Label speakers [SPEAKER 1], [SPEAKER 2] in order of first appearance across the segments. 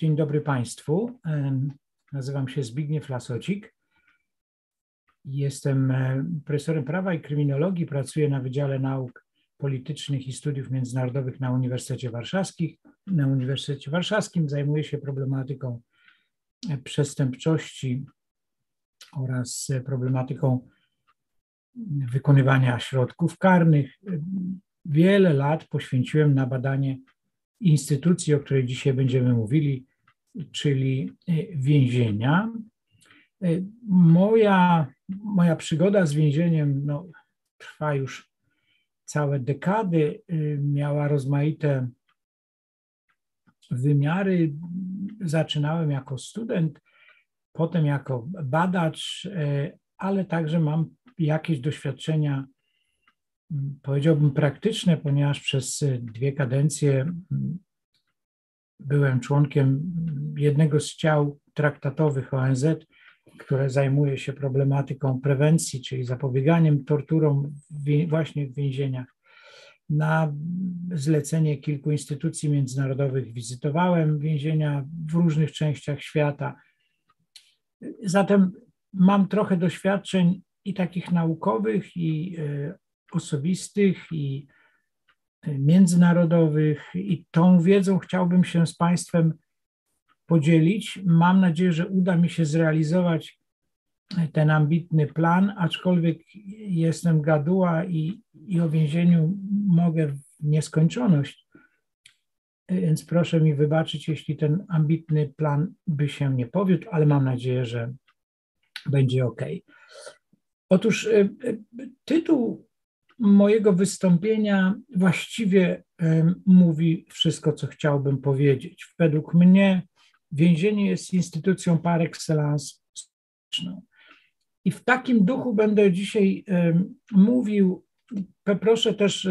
[SPEAKER 1] Dzień dobry Państwu. Nazywam się Zbigniew Lasocik. Jestem e, profesorem prawa i kryminologii. Pracuję na Wydziale Nauk Politycznych i Studiów Międzynarodowych na Uniwersytecie Warszawskim. Na Uniwersytecie Warszawskim zajmuję się problematyką e, przestępczości oraz e, problematyką wykonywania środków karnych. Wiele lat poświęciłem na badanie instytucji, o której dzisiaj będziemy mówili, czyli więzienia. Moja, moja przygoda z więzieniem no, trwa już całe dekady, miała rozmaite wymiary. Zaczynałem jako student, potem jako badacz, ale także mam jakieś doświadczenia, powiedziałbym, praktyczne, ponieważ przez dwie kadencje byłem członkiem jednego z ciał traktatowych ONZ, które zajmuje się problematyką prewencji, czyli zapobieganiem torturom właśnie w więzieniach. Na zlecenie kilku instytucji międzynarodowych wizytowałem więzienia w różnych częściach świata. Zatem mam trochę doświadczeń i takich naukowych, i e, osobistych, i międzynarodowych, i tą wiedzą chciałbym się z Państwem podzielić. Mam nadzieję, że uda mi się zrealizować ten ambitny plan, aczkolwiek jestem gaduła i, i o więzieniu mogę w nieskończoność. Więc proszę mi wybaczyć, jeśli ten ambitny plan by się nie powiódł, ale mam nadzieję, że będzie ok. Otóż y, y, tytuł mojego wystąpienia właściwie y, mówi wszystko, co chciałbym powiedzieć. Według mnie więzienie jest instytucją par excellence I w takim duchu będę dzisiaj mówił. Proszę też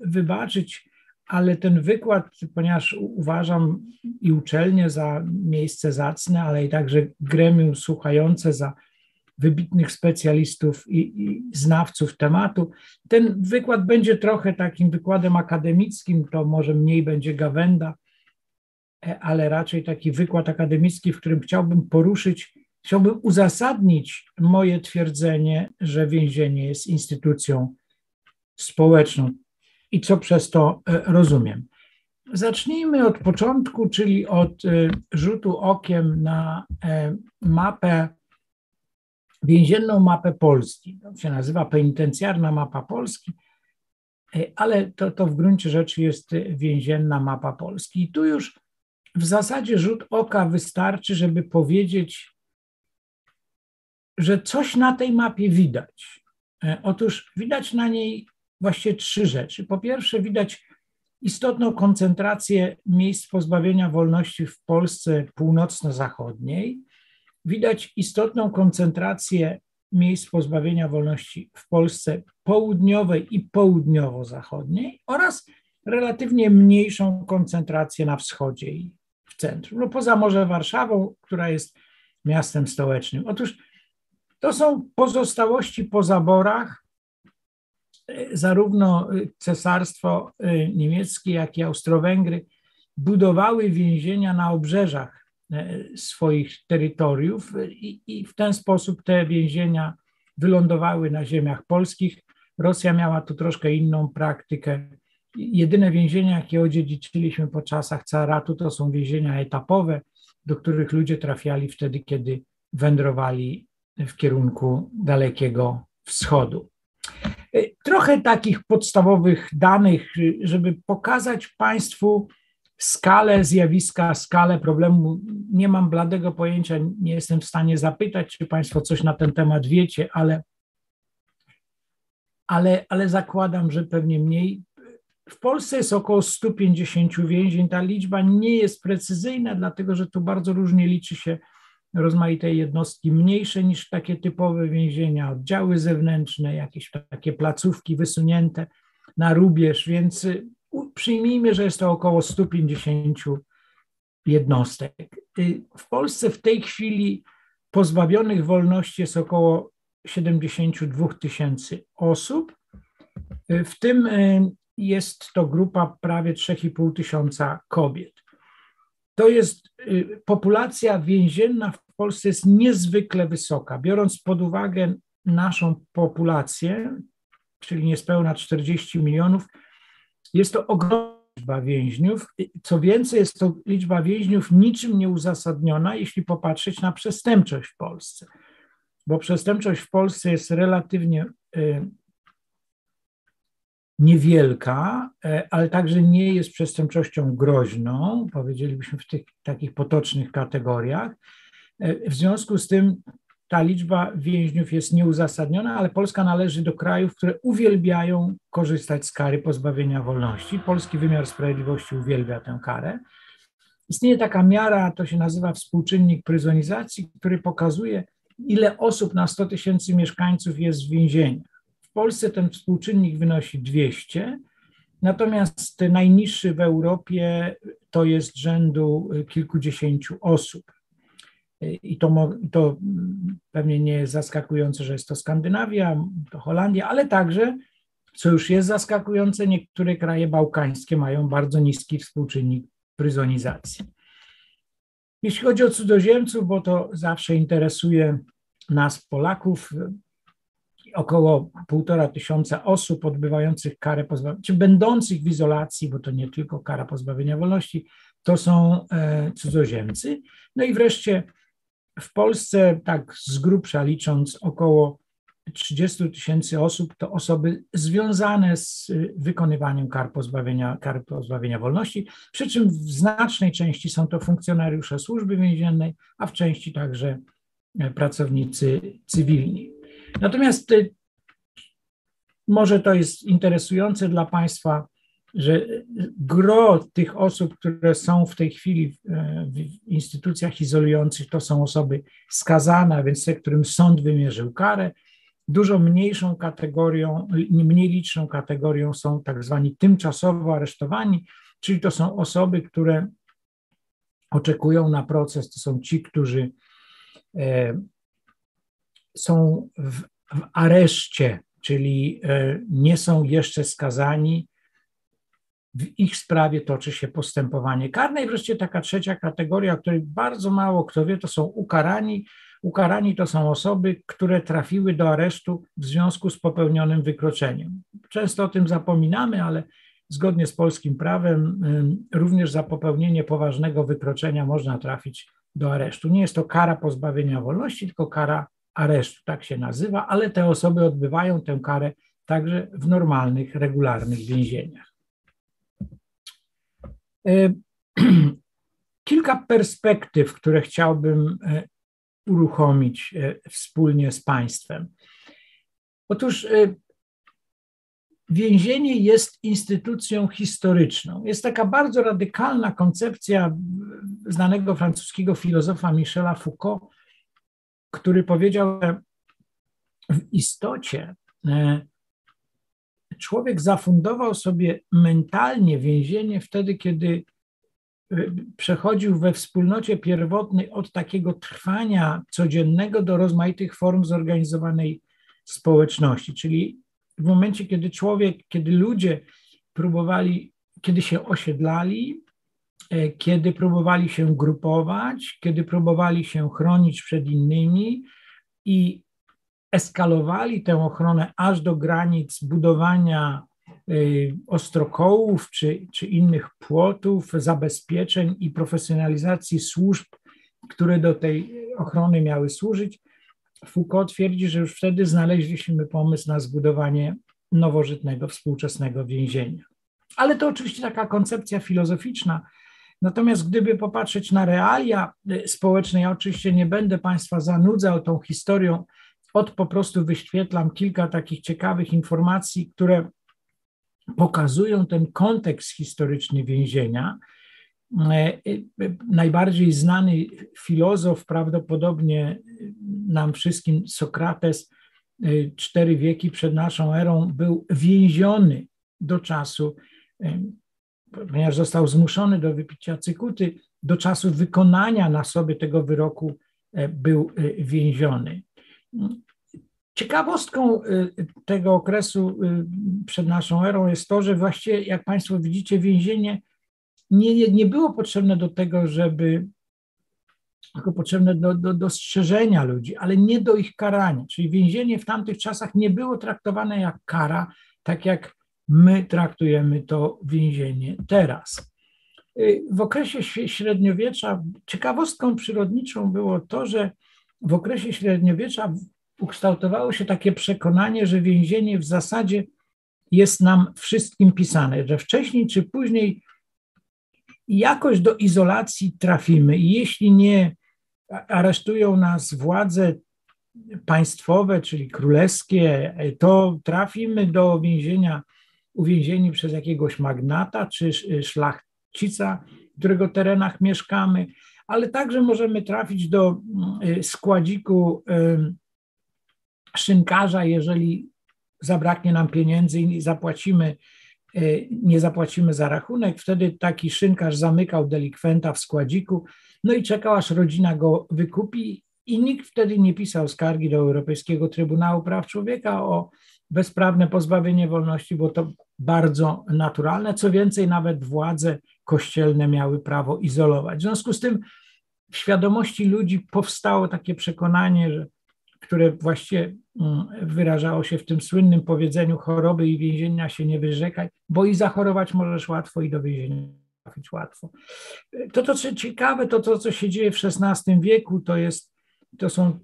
[SPEAKER 1] wybaczyć, ale ten wykład, ponieważ uważam i uczelnię za miejsce zacne, ale i także gremium słuchające za wybitnych specjalistów i, i, znawców tematu. Ten wykład będzie trochę takim wykładem akademickim, to może mniej będzie gawenda, e, ale raczej taki wykład akademicki, w którym chciałbym poruszyć, chciałbym uzasadnić moje twierdzenie, że więzienie jest instytucją społeczną i co przez to e, rozumiem. Zacznijmy od początku, czyli od e, rzutu okiem na mapę więzienną mapę Polski. To się nazywa penitencjarna mapa Polski, e, ale to, to w gruncie rzeczy jest więzienna mapa Polski. I tu już w zasadzie rzut oka wystarczy, żeby powiedzieć, że coś na tej mapie widać. E, otóż widać na niej właściwie trzy rzeczy. Po pierwsze, widać istotną koncentrację miejsc pozbawienia wolności w Polsce północno-zachodniej widać istotną koncentrację miejsc pozbawienia wolności w Polsce południowej i południowo-zachodniej oraz relatywnie mniejszą koncentrację na wschodzie i w centrum, no poza może Warszawą, która jest miastem stołecznym. Otóż to są pozostałości po zaborach. Zarówno cesarstwo niemieckie, jak i Austro-Węgry budowały więzienia na obrzeżach E, swoich terytoriów i, i w ten sposób te więzienia wylądowały na ziemiach polskich. Rosja miała tu troszkę inną praktykę. Jedyne więzienia, jakie odziedziczyliśmy po czasach caratu, to są więzienia etapowe, do których ludzie trafiali wtedy, kiedy wędrowali w kierunku dalekiego wschodu. E, trochę takich podstawowych danych, żeby pokazać Państwu, skalę zjawiska, skalę problemu. Nie mam bladego pojęcia, nie jestem w stanie zapytać, czy Państwo coś na ten temat wiecie, ale, ale, ale zakładam, że pewnie mniej. W Polsce jest około 150 więzień. Ta liczba nie jest precyzyjna, dlatego że tu bardzo różnie liczy się rozmaite jednostki, mniejsze niż takie typowe więzienia, oddziały zewnętrzne, jakieś takie placówki wysunięte na rubież, więc przyjmijmy, że jest to około 150 jednostek. Y, w Polsce w tej chwili pozbawionych wolności jest około 72 tysięcy osób. Y, w tym y, jest to grupa prawie 3,5 tysiąca kobiet. to jest populacja więzienna w Polsce jest niezwykle wysoka. Biorąc pod uwagę naszą populację, czyli niespełna 40 milionów, jest to ogromna liczba więźniów. Co więcej, jest to liczba więźniów niczym nieuzasadniona, jeśli popatrzeć na przestępczość w Polsce. Bo przestępczość w Polsce jest relatywnie y, niewielka, y, ale także nie jest przestępczością groźną, powiedzielibyśmy w tych takich potocznych kategoriach. Y, w związku z tym ta liczba więźniów jest nieuzasadniona, ale Polska należy do krajów, które uwielbiają korzystać z kary pozbawienia wolności. Polski wymiar sprawiedliwości uwielbia tę karę. Istnieje taka miara, to się nazywa współczynnik pryzonizacji, który pokazuje, ile osób na 100 tysięcy mieszkańców jest w więzieniach. W Polsce ten współczynnik wynosi 200, natomiast najniższy w Europie to jest rzędu kilkudziesięciu osób. I to, to pewnie nie jest zaskakujące, że jest to Skandynawia, to Holandia, ale także, co już jest zaskakujące, niektóre kraje bałkańskie mają bardzo niski współczynnik pryzonizacji. Jeśli chodzi o cudzoziemców, bo to zawsze interesuje nas, Polaków, około półtora tysiąca osób odbywających karę pozbawienia, czy będących w izolacji, bo to nie tylko kara pozbawienia wolności, to są e, cudzoziemcy. No i wreszcie w Polsce, tak z grubsza licząc, około 30 tysięcy osób to osoby związane z wykonywaniem kar pozbawienia, kar pozbawienia wolności, przy czym w znacznej części są to funkcjonariusze służby więziennej, a w części także pracownicy cywilni. Natomiast y, może to jest interesujące dla Państwa, że gro tych osób, które są w tej chwili w instytucjach izolujących, to są osoby skazane, więc te, którym sąd wymierzył karę. Dużo mniejszą kategorią, mniej liczną kategorią są tak zwani tymczasowo aresztowani, czyli to są osoby, które oczekują na proces, to są ci, którzy e, są w, w areszcie, czyli e, nie są jeszcze skazani, w ich sprawie toczy się postępowanie karne. I wreszcie taka trzecia kategoria, o której bardzo mało kto wie, to są ukarani. Ukarani to są osoby, które trafiły do aresztu w związku z popełnionym wykroczeniem. Często o tym zapominamy, ale zgodnie z polskim prawem również za popełnienie poważnego wykroczenia można trafić do aresztu. Nie jest to kara pozbawienia wolności, tylko kara aresztu, tak się nazywa, ale te osoby odbywają tę karę także w normalnych, regularnych więzieniach. E, kilka perspektyw, które chciałbym e, uruchomić e, wspólnie z Państwem. Otóż więzienie jest instytucją historyczną. Jest taka bardzo radykalna koncepcja znanego francuskiego filozofa Michela Foucault, który powiedział, że w istocie człowiek zafundował sobie mentalnie więzienie wtedy, kiedy y, przechodził we wspólnocie pierwotnej od takiego trwania codziennego do rozmaitych form zorganizowanej społeczności. Czyli w momencie, kiedy człowiek, kiedy ludzie próbowali, kiedy się osiedlali, e, kiedy próbowali się grupować, kiedy próbowali się chronić przed innymi i eskalowali tę ochronę aż do granic budowania y, ostrokołów czy, czy innych płotów, zabezpieczeń i profesjonalizacji służb, które do tej ochrony miały służyć. Foucault twierdzi, że już wtedy znaleźliśmy pomysł na zbudowanie nowożytnego, współczesnego więzienia. Ale to oczywiście taka koncepcja filozoficzna. Natomiast gdyby popatrzeć na realia y, społeczne, ja oczywiście nie będę Państwa zanudzał tą historią od po prostu wyświetlam kilka takich ciekawych informacji, które pokazują ten kontekst historyczny więzienia. E, e, najbardziej znany filozof, prawdopodobnie nam wszystkim, Sokrates, e, cztery wieki przed naszą erą, był więziony do czasu, ponieważ został zmuszony do wypicia cykuty, do czasu wykonania na sobie tego wyroku był więziony. Ciekawostką y, tego okresu y, przed naszą erą jest to, że właściwie, jak Państwo widzicie, więzienie nie, nie, było potrzebne do tego, żeby tylko potrzebne do, do dostrzeżenia ludzi, ale nie do ich karania. Czyli więzienie w tamtych czasach nie było traktowane jak kara, tak jak my traktujemy to więzienie teraz. Y, w okresie średniowiecza ciekawostką przyrodniczą było to, że w okresie średniowiecza ukształtowało się takie przekonanie, że więzienie w zasadzie jest nam wszystkim pisane, że wcześniej czy później jakoś do izolacji trafimy. I jeśli nie aresztują nas władze państwowe, czyli królewskie, to trafimy do więzienia uwięzieni przez jakiegoś magnata czy szlachcica, w którego terenach mieszkamy, ale także możemy trafić do mm, składziku szynkarza, jeżeli zabraknie nam pieniędzy i zapłacimy, e, nie zapłacimy za rachunek, wtedy taki szynkarz zamykał delikwenta w składziku, no i czekał, aż rodzina go wykupi i nikt wtedy nie pisał skargi do Europejskiego Trybunału Praw Człowieka o bezprawne pozbawienie wolności, bo to bardzo naturalne. Co więcej, nawet władze kościelne miały prawo izolować. W związku z tym w świadomości ludzi powstało takie przekonanie, że które właściwie mm, wyrażało się w tym słynnym powiedzeniu choroby i więzienia się nie wyrzekaj, bo i zachorować możesz łatwo i do więzienia trafić łatwo. To, to co ciekawe, to to, co się dzieje w XVI wieku, to jest, to są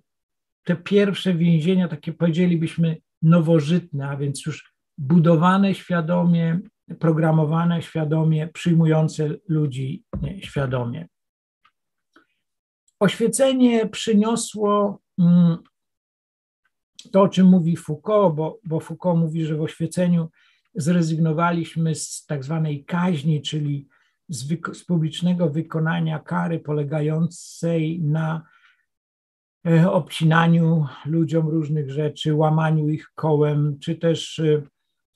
[SPEAKER 1] te pierwsze więzienia, takie powiedzielibyśmy nowożytne, a więc już budowane świadomie, programowane świadomie, przyjmujące ludzi świadomie. Oświecenie przyniosło mm, to, o czym mówi Foucault, bo, bo Foucault mówi, że w oświeceniu zrezygnowaliśmy z tak zwanej kaźni, czyli z, z publicznego wykonania kary polegającej na e, obcinaniu ludziom różnych rzeczy, łamaniu ich kołem, czy też e,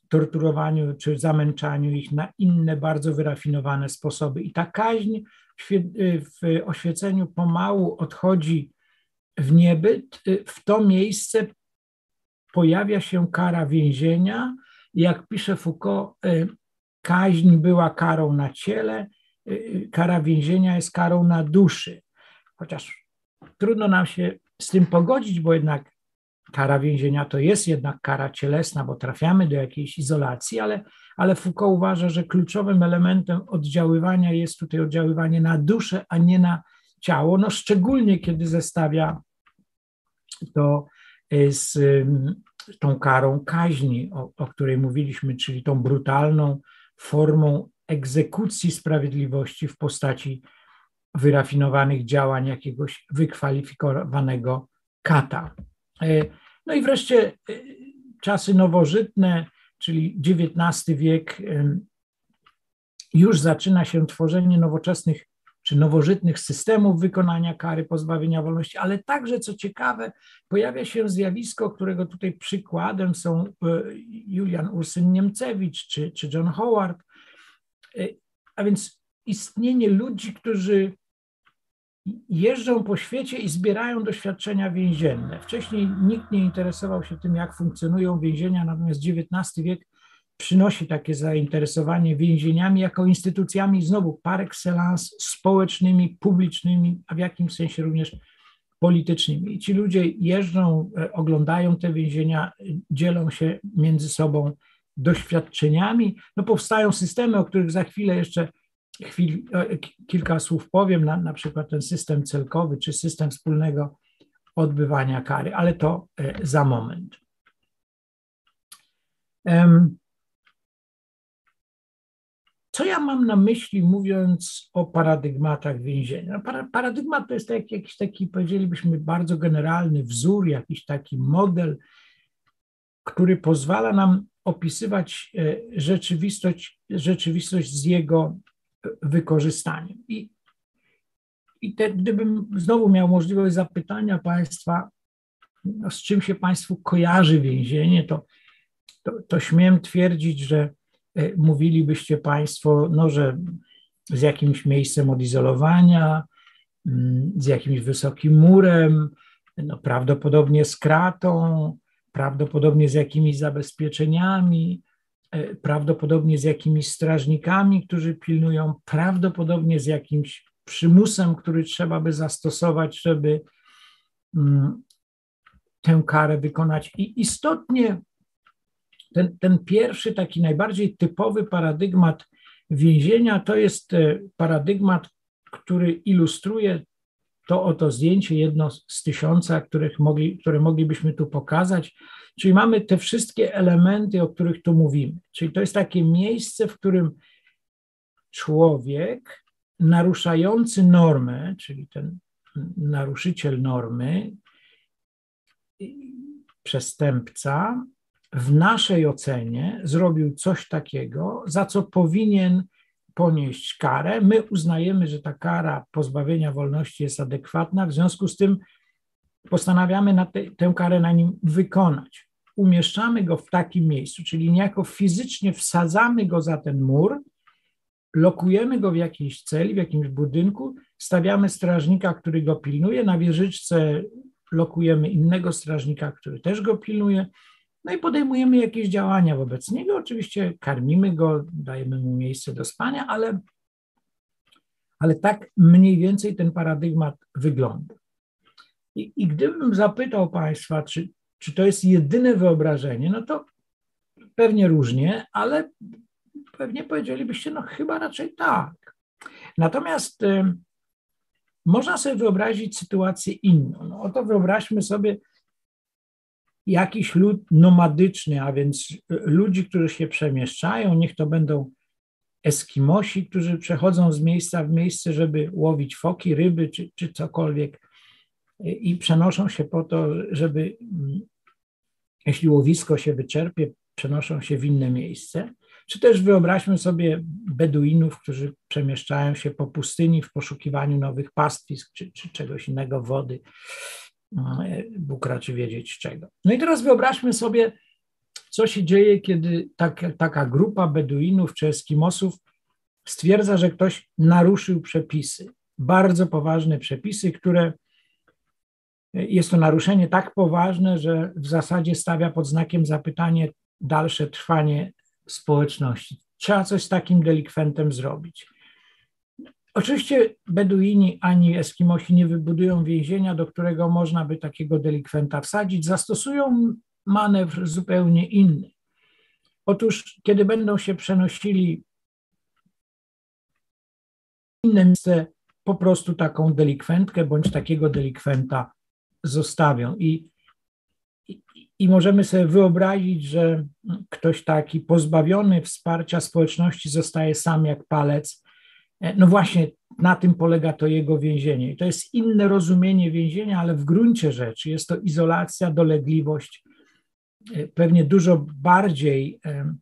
[SPEAKER 1] torturowaniu, czy zamęczaniu ich na inne bardzo wyrafinowane sposoby. I ta kaźń w oświeceniu pomału odchodzi w niebyt, w to miejsce pojawia się kara więzienia. Jak pisze Foucault, y, kaźń była karą na ciele, y, y, kara więzienia jest karą na duszy. Chociaż trudno nam się z tym pogodzić, bo jednak kara więzienia to jest jednak kara cielesna, bo trafiamy do jakiejś izolacji, ale, ale Foucault uważa, że kluczowym elementem oddziaływania jest tutaj oddziaływanie na duszę, a nie na ciało, no szczególnie kiedy zestawia to z tą karą kaźni, o, o której mówiliśmy, czyli tą brutalną formą egzekucji sprawiedliwości w postaci wyrafinowanych działań jakiegoś wykwalifikowanego kata. E, no i wreszcie e, czasy nowożytne, czyli XIX wiek, już zaczyna się tworzenie nowoczesnych czy nowożytnych systemów wykonania kary pozbawienia wolności, ale także, co ciekawe, pojawia się zjawisko, którego tutaj przykładem są e, Julian Ursyn-Niemcewicz czy, czy John Howard, e, a więc istnienie ludzi, którzy jeżdżą po świecie i zbierają doświadczenia więzienne. Wcześniej nikt nie interesował się tym, jak funkcjonują więzienia, natomiast XIX wiek przynosi takie zainteresowanie więzieniami jako instytucjami znowu par excellence społecznymi, publicznymi, a w jakimś sensie również politycznymi. I ci ludzie jeżdżą, e, oglądają te więzienia, dzielą się między sobą doświadczeniami. No powstają systemy, o których za chwilę jeszcze chwil, e, kilka słów powiem, na, na przykład ten system celkowy czy system wspólnego odbywania kary, ale to e, za moment. Co ja mam na myśli, mówiąc o paradygmatach więzienia? No, paradygmat to jest tak, jakiś taki, powiedzielibyśmy, bardzo generalny wzór, jakiś taki model, który pozwala nam opisywać e, rzeczywistość, rzeczywistość z jego wykorzystaniem. I, i te, gdybym znowu miał możliwość zapytania Państwa, no, z czym się Państwu kojarzy więzienie, to, to, to śmiem twierdzić, że E, mówilibyście Państwo, no, że z jakimś miejscem odizolowania, mm, z jakimś wysokim murem, no, prawdopodobnie z kratą, prawdopodobnie z jakimiś zabezpieczeniami, prawdopodobnie z jakimiś strażnikami, którzy pilnują, prawdopodobnie z jakimś przymusem, który trzeba by zastosować, żeby mm, tę karę wykonać. I istotnie ten, ten pierwszy, taki najbardziej typowy paradygmat więzienia to jest e, paradygmat, który ilustruje to oto zdjęcie, jedno z tysiąca, których mogli, które moglibyśmy tu pokazać. Czyli mamy te wszystkie elementy, o których tu mówimy. Czyli to jest takie miejsce, w którym człowiek naruszający normę, czyli ten naruszyciel normy, przestępca, w naszej ocenie zrobił coś takiego, za co powinien ponieść karę. My uznajemy, że ta kara pozbawienia wolności jest adekwatna, w związku z tym postanawiamy na te, tę karę na nim wykonać. Umieszczamy go w takim miejscu, czyli niejako fizycznie wsadzamy go za ten mur, lokujemy go w jakiejś celi, w jakimś budynku, stawiamy strażnika, który go pilnuje, na wieżyczce lokujemy innego strażnika, który też go pilnuje, no i podejmujemy jakieś działania wobec niego. Oczywiście karmimy go, dajemy mu miejsce do spania, ale, ale tak mniej więcej ten paradygmat wygląda. I, i gdybym zapytał Państwa, czy, czy to jest jedyne wyobrażenie, no to pewnie różnie, ale pewnie powiedzielibyście, no chyba raczej tak. Natomiast y, można sobie wyobrazić sytuację inną. No oto wyobraźmy sobie jakiś lud nomadyczny, a więc ludzi, którzy się przemieszczają, niech to będą Eskimosi, którzy przechodzą z miejsca w miejsce, żeby łowić foki, ryby czy, czy cokolwiek i przenoszą się po to, żeby, jeśli łowisko się wyczerpie, przenoszą się w inne miejsce. Czy też wyobraźmy sobie Beduinów, którzy przemieszczają się po pustyni w poszukiwaniu nowych pastwisk czy, czy czegoś innego, wody. Bóg raczy wiedzieć czego. No i teraz wyobraźmy sobie, co się dzieje, kiedy tak, taka grupa Beduinów czy Eskimosów stwierdza, że ktoś naruszył przepisy, bardzo poważne przepisy, które jest to naruszenie tak poważne, że w zasadzie stawia pod znakiem zapytanie dalsze trwanie społeczności. Trzeba coś z takim delikwentem zrobić. Oczywiście Beduini ani Eskimosi nie wybudują więzienia, do którego można by takiego delikwenta wsadzić. Zastosują manewr zupełnie inny. Otóż, kiedy będą się przenosili w inne miejsce, po prostu taką delikwentkę bądź takiego delikwenta zostawią. I, i, I możemy sobie wyobrazić, że ktoś taki pozbawiony wsparcia społeczności zostaje sam jak palec no właśnie na tym polega to jego więzienie. I to jest inne rozumienie więzienia, ale w gruncie rzeczy jest to izolacja, dolegliwość, e, pewnie dużo bardziej e,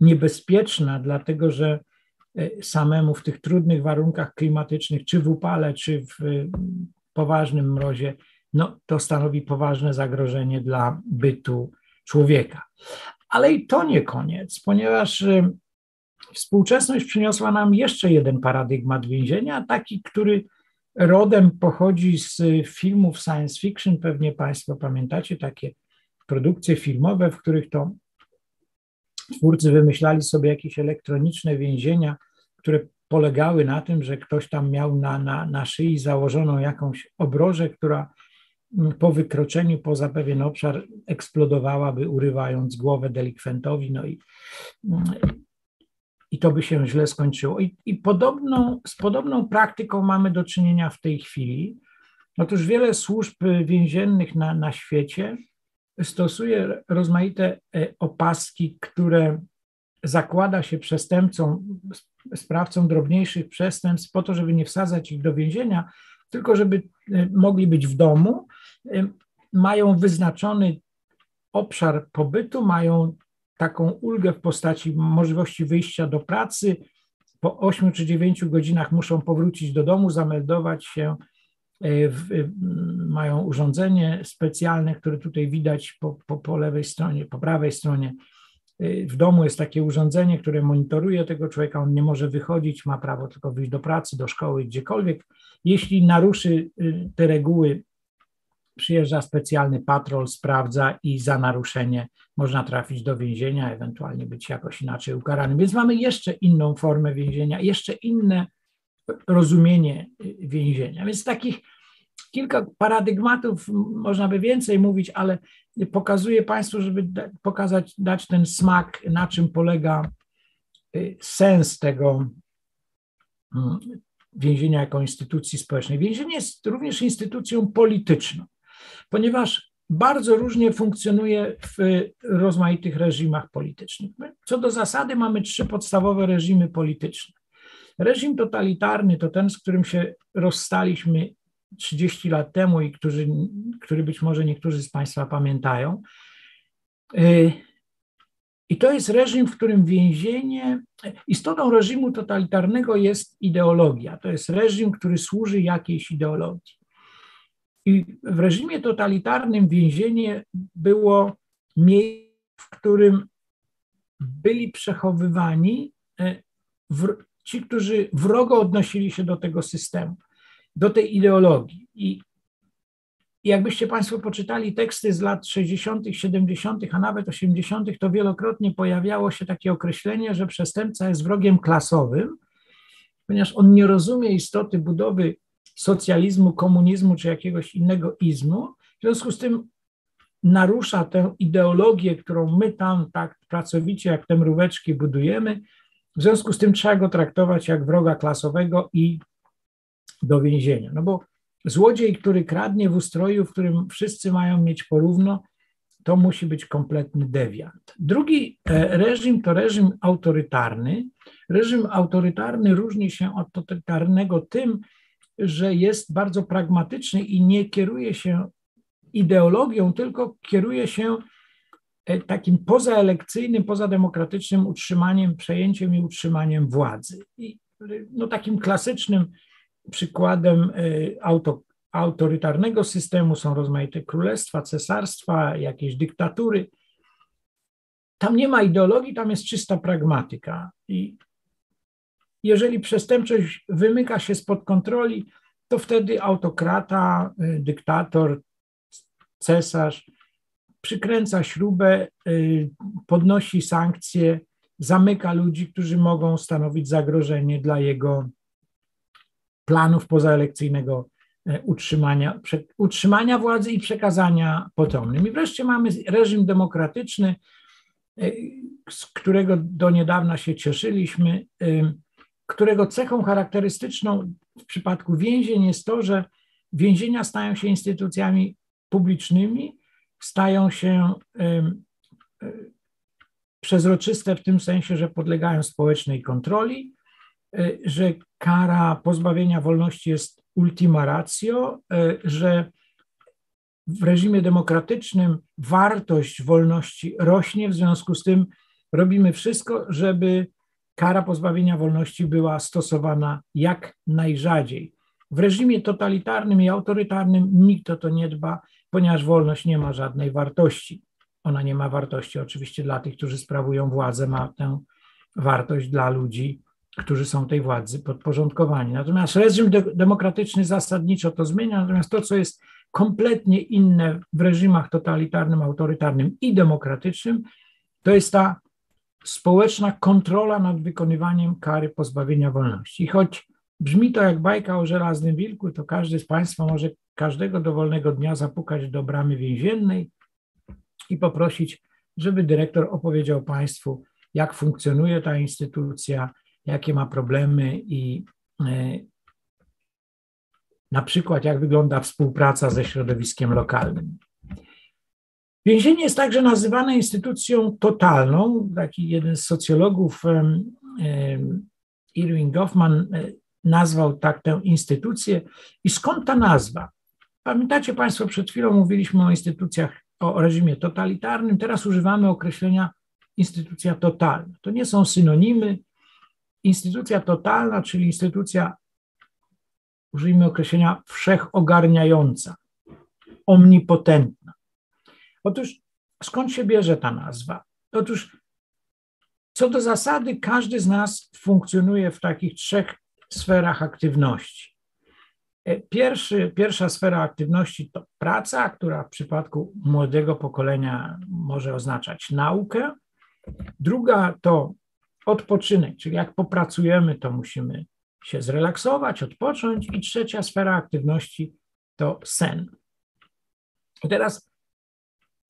[SPEAKER 1] niebezpieczna, dlatego że samemu w tych trudnych warunkach klimatycznych, czy w upale, czy w poważnym mrozie, no, to stanowi poważne zagrożenie dla bytu człowieka. Ale i to nie koniec, ponieważ Współczesność przyniosła nam jeszcze jeden paradygmat więzienia, taki, który rodem pochodzi z filmów science fiction. Pewnie Państwo pamiętacie takie produkcje filmowe, w których to twórcy wymyślali sobie jakieś elektroniczne więzienia, które polegały na tym, że ktoś tam miał na, na, na szyi założoną jakąś obrożę, która po wykroczeniu poza pewien obszar eksplodowałaby, urywając głowę delikwentowi. No i i to by się źle skończyło. I, i podobną, z podobną praktyką mamy do czynienia w tej chwili. Otóż wiele służb więziennych na, na świecie stosuje rozmaite e, opaski, które zakłada się przestępcom, sprawcom drobniejszych przestępstw po to, żeby nie wsadzać ich do więzienia, tylko żeby e, mogli być w domu. E, mają wyznaczony obszar pobytu, mają taką ulgę w postaci możliwości wyjścia do pracy. Po 8 czy 9 godzinach muszą powrócić do domu, zameldować się. E, w, mają urządzenie specjalne, które tutaj widać po, po, po lewej stronie, po prawej stronie. E, w domu jest takie urządzenie, które monitoruje tego człowieka, on nie może wychodzić, ma prawo tylko wyjść do pracy, do szkoły, gdziekolwiek. Jeśli naruszy y, te reguły przyjeżdża specjalny patrol, sprawdza i za naruszenie można trafić do więzienia, ewentualnie być jakoś inaczej ukaranym. Więc mamy jeszcze inną formę więzienia, jeszcze inne rozumienie więzienia. Więc takich kilka paradygmatów można by więcej mówić, ale pokazuję Państwu, żeby pokazać, dać ten smak, na czym polega y, sens tego mm, więzienia jako instytucji społecznej. Więzienie jest również instytucją polityczną, ponieważ bardzo różnie funkcjonuje w rozmaitych reżimach politycznych. Co do zasady mamy trzy podstawowe reżimy polityczne. Reżim totalitarny to ten, z którym się rozstaliśmy 30 lat temu i który, który być może niektórzy z Państwa pamiętają. Y, I to jest reżim, w którym więzienie, istotą reżimu totalitarnego jest ideologia. To jest reżim, który służy jakiejś ideologii. I w reżimie totalitarnym więzienie było miejscem, w którym byli przechowywani y, ci, którzy wrogo odnosili się do tego systemu do tej ideologii. I jakbyście Państwo poczytali teksty z lat 60., 70., a nawet 80., to wielokrotnie pojawiało się takie określenie, że przestępca jest wrogiem klasowym, ponieważ on nie rozumie istoty budowy socjalizmu, komunizmu czy jakiegoś innego izmu. W związku z tym narusza tę ideologię, którą my tam tak pracowicie, jak te mróweczki budujemy. W związku z tym trzeba go traktować jak wroga klasowego i do więzienia. No bo złodziej, który kradnie w ustroju, w którym wszyscy mają mieć porówno, to musi być kompletny dewiant. Drugi e, reżim to reżim autorytarny. Reżim autorytarny różni się od totalitarnego tym, że jest bardzo pragmatyczny i nie kieruje się ideologią, tylko kieruje się e, takim pozaelekcyjnym, pozademokratycznym utrzymaniem, przejęciem i utrzymaniem władzy. I no, takim klasycznym Przykładem y, auto, autorytarnego systemu są rozmaite królestwa, cesarstwa, jakieś dyktatury. Tam nie ma ideologii, tam jest czysta pragmatyka. I jeżeli przestępczość wymyka się spod kontroli, to wtedy autokrata, y, dyktator, cesarz przykręca śrubę, y, podnosi sankcje, zamyka ludzi, którzy mogą stanowić zagrożenie dla jego planów pozaelekcyjnego e, utrzymania, utrzymania władzy i przekazania potomnym. I wreszcie mamy reżim demokratyczny, z którego do niedawna się cieszyliśmy, którego cechą charakterystyczną w przypadku więzień jest to, że więzienia stają się instytucjami publicznymi, stają się przezroczyste w tym sensie, że podlegają społecznej kontroli, E, że kara pozbawienia wolności jest ultima ratio, e, że w reżimie demokratycznym wartość wolności rośnie, w związku z tym robimy wszystko, żeby kara pozbawienia wolności była stosowana jak najrzadziej. W reżimie totalitarnym i autorytarnym nikt o to nie dba, ponieważ wolność nie ma żadnej wartości. Ona nie ma wartości oczywiście dla tych, którzy sprawują władzę, ma tę wartość dla ludzi którzy są tej władzy podporządkowani. Natomiast reżim de demokratyczny zasadniczo to zmienia, natomiast to, co jest kompletnie inne w reżimach totalitarnym, autorytarnym i demokratycznym, to jest ta społeczna kontrola nad wykonywaniem kary pozbawienia wolności. I choć brzmi to jak bajka o żelaznym wilku, to każdy z Państwa może każdego dowolnego dnia zapukać do bramy więziennej i poprosić, żeby dyrektor opowiedział Państwu, jak funkcjonuje ta instytucja, jakie ma problemy i e, na przykład jak wygląda współpraca ze środowiskiem lokalnym. Więzienie jest także nazywane instytucją totalną. Taki jeden z socjologów, Irving Goffman, e, nazwał tak tę instytucję. I skąd ta nazwa? Pamiętacie Państwo, przed chwilą mówiliśmy o instytucjach, o reżimie totalitarnym, teraz używamy określenia instytucja totalna. To nie są synonimy, instytucja totalna, czyli instytucja, użyjmy określenia, wszechogarniająca, omnipotentna. Otóż skąd się bierze ta nazwa? Otóż co do zasady, każdy z nas funkcjonuje w takich trzech sferach aktywności. Pierwszy, pierwsza sfera aktywności to praca, która w przypadku młodego pokolenia może oznaczać naukę. Druga to odpoczynek, czyli jak popracujemy, to musimy się zrelaksować, odpocząć. I trzecia sfera aktywności to sen. Teraz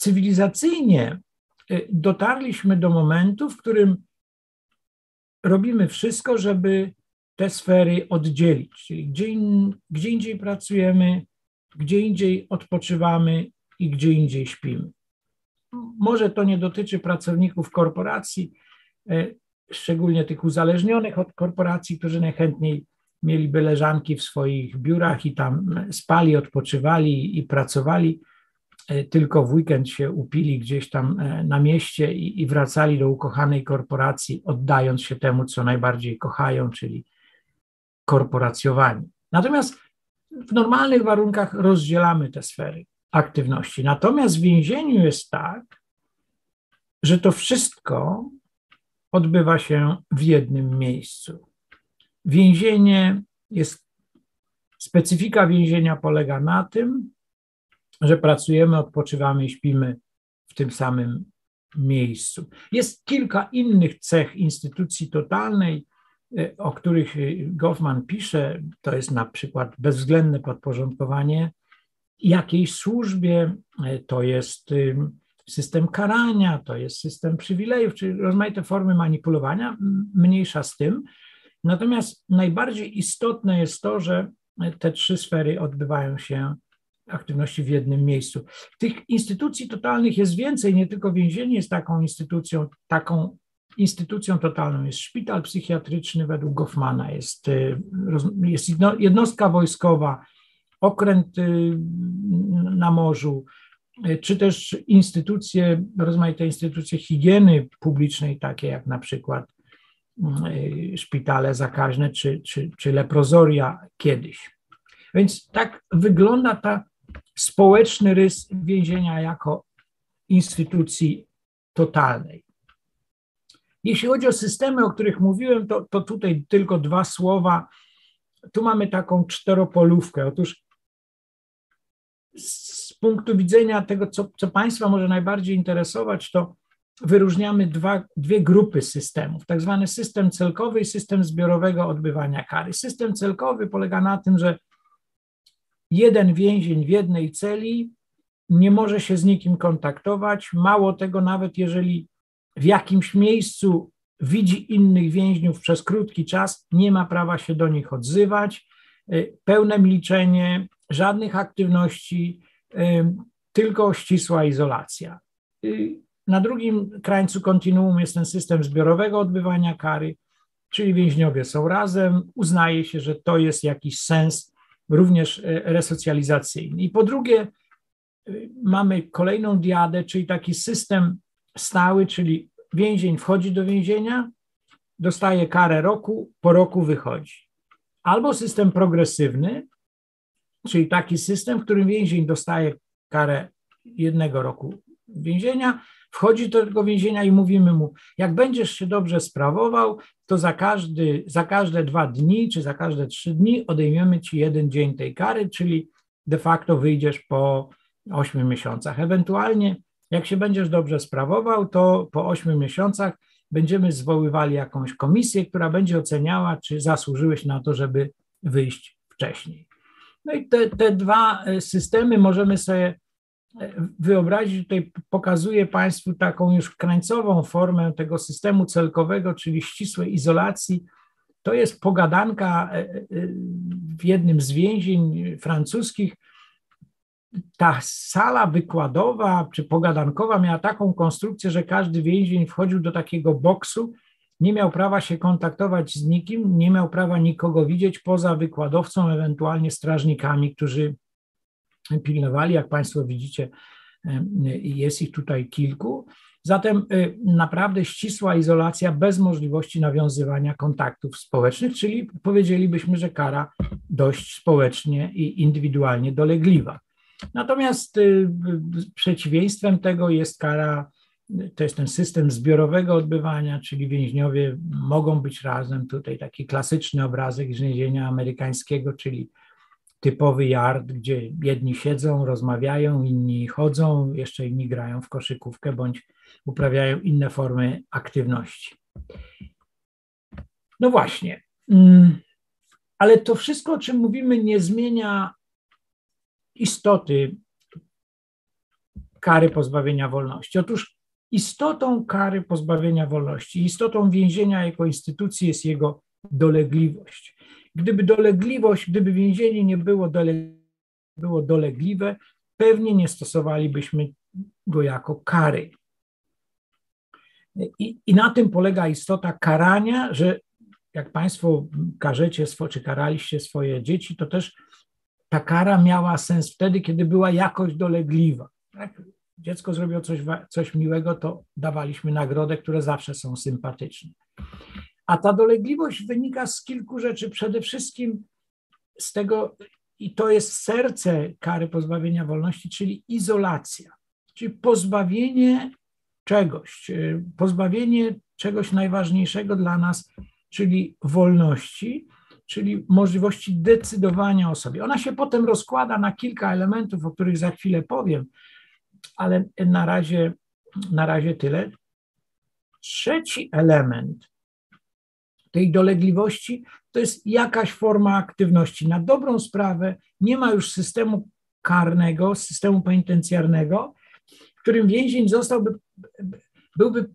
[SPEAKER 1] cywilizacyjnie y, dotarliśmy do momentu, w którym robimy wszystko, żeby te sfery oddzielić. Czyli gdzie, in, gdzie indziej pracujemy, gdzie indziej odpoczywamy i gdzie indziej śpimy. Może to nie dotyczy pracowników korporacji, y, szczególnie tych uzależnionych od korporacji, którzy najchętniej mieliby leżanki w swoich biurach i tam spali, odpoczywali i pracowali, tylko w weekend się upili gdzieś tam e, na mieście i, i wracali do ukochanej korporacji, oddając się temu, co najbardziej kochają, czyli korporacjowanie. Natomiast w normalnych warunkach rozdzielamy te sfery aktywności. Natomiast w więzieniu jest tak, że to wszystko odbywa się w jednym miejscu. Więzienie jest, specyfika więzienia polega na tym, że pracujemy, odpoczywamy i śpimy w tym samym miejscu. Jest kilka innych cech instytucji totalnej, e, o których Goffman pisze, to jest na przykład bezwzględne podporządkowanie jakiejś służbie, e, to jest system karania, to jest system przywilejów, czyli rozmaite formy manipulowania, mniejsza z tym. Natomiast najbardziej istotne jest to, że te trzy sfery odbywają się aktywności w jednym miejscu. Tych instytucji totalnych jest więcej, nie tylko więzienie jest taką instytucją, taką instytucją totalną jest szpital psychiatryczny według Goffmana, jest, y, jest jednostka wojskowa, okręt y, na morzu, y, czy też instytucje, rozmaite instytucje higieny publicznej, takie jak na przykład szpitale zakaźne czy, czy, czy leprozoria kiedyś. Więc tak wygląda ta społeczny rys więzienia jako instytucji totalnej. Jeśli chodzi o systemy, o których mówiłem, to, to tutaj tylko dwa słowa. Tu mamy taką czteropolówkę. Otóż z punktu widzenia tego, co, co Państwa może najbardziej interesować, to wyróżniamy dwa, dwie grupy systemów, tak zwany system celkowy i system zbiorowego odbywania kary. System celkowy polega na tym, że jeden więzień w jednej celi nie może się z nikim kontaktować. Mało tego, nawet jeżeli w jakimś miejscu widzi innych więźniów przez krótki czas, nie ma prawa się do nich odzywać. Pełne milczenie, żadnych aktywności, tylko ścisła izolacja. Na drugim krańcu kontinuum jest ten system zbiorowego odbywania kary, czyli więźniowie są razem, uznaje się, że to jest jakiś sens również e, resocjalizacyjny. I po drugie, e, mamy kolejną diadę, czyli taki system stały, czyli więzień wchodzi do więzienia, dostaje karę roku, po roku wychodzi. Albo system progresywny, czyli taki system, w którym więzień dostaje karę jednego roku więzienia, wchodzi do tego więzienia i mówimy mu, jak będziesz się dobrze sprawował, to za, każdy, za każde dwa dni czy za każde trzy dni odejmiemy ci jeden dzień tej kary, czyli de facto wyjdziesz po ośmiu miesiącach. Ewentualnie, jak się będziesz dobrze sprawował, to po ośmiu miesiącach będziemy zwoływali jakąś komisję, która będzie oceniała, czy zasłużyłeś na to, żeby wyjść wcześniej. No i te, te dwa e, systemy możemy sobie wyobrazić, tutaj pokazuję Państwu taką już krańcową formę tego systemu celkowego, czyli ścisłej izolacji. To jest pogadanka e, e, w jednym z więzień francuskich. Ta sala wykładowa czy pogadankowa miała taką konstrukcję, że każdy więzień wchodził do takiego boksu, nie miał prawa się kontaktować z nikim, nie miał prawa nikogo widzieć poza wykładowcą, ewentualnie strażnikami, którzy pilnowali. Jak Państwo widzicie, jest ich tutaj kilku. Zatem y, naprawdę ścisła izolacja bez możliwości nawiązywania kontaktów społecznych, czyli powiedzielibyśmy, że kara dość społecznie i indywidualnie dolegliwa. Natomiast y, przeciwieństwem tego jest kara, to jest ten system zbiorowego odbywania, czyli więźniowie mogą być razem. Tutaj taki klasyczny obrazek więzienia amerykańskiego, czyli typowy yard, gdzie jedni siedzą, rozmawiają, inni chodzą, jeszcze inni grają w koszykówkę bądź uprawiają inne formy aktywności. No właśnie. Mm, ale to wszystko, o czym mówimy, nie zmienia istoty kary pozbawienia wolności. Otóż istotą kary pozbawienia wolności, istotą więzienia jako instytucji jest jego dolegliwość. Gdyby dolegliwość, gdyby więzienie nie było, dole, było dolegliwe, pewnie nie stosowalibyśmy go jako kary. I, I, na tym polega istota karania, że jak Państwo karzecie, czy karaliście swoje dzieci, to też ta kara miała sens wtedy, kiedy była jakoś dolegliwa. Jak dziecko zrobiło coś, coś miłego, to dawaliśmy nagrodę, które zawsze są sympatyczne. A ta dolegliwość wynika z kilku rzeczy. Przede wszystkim z tego, i to jest serce kary pozbawienia wolności, czyli izolacja, czyli pozbawienie czegoś, pozbawienie czegoś najważniejszego dla nas, czyli wolności, czyli możliwości decydowania o sobie. Ona się potem rozkłada na kilka elementów, o których za chwilę powiem, ale na razie, na razie tyle. Trzeci element tej dolegliwości to jest jakaś forma aktywności. Na dobrą sprawę nie ma już systemu karnego, systemu penitencjarnego, w którym więzień zostałby, byłby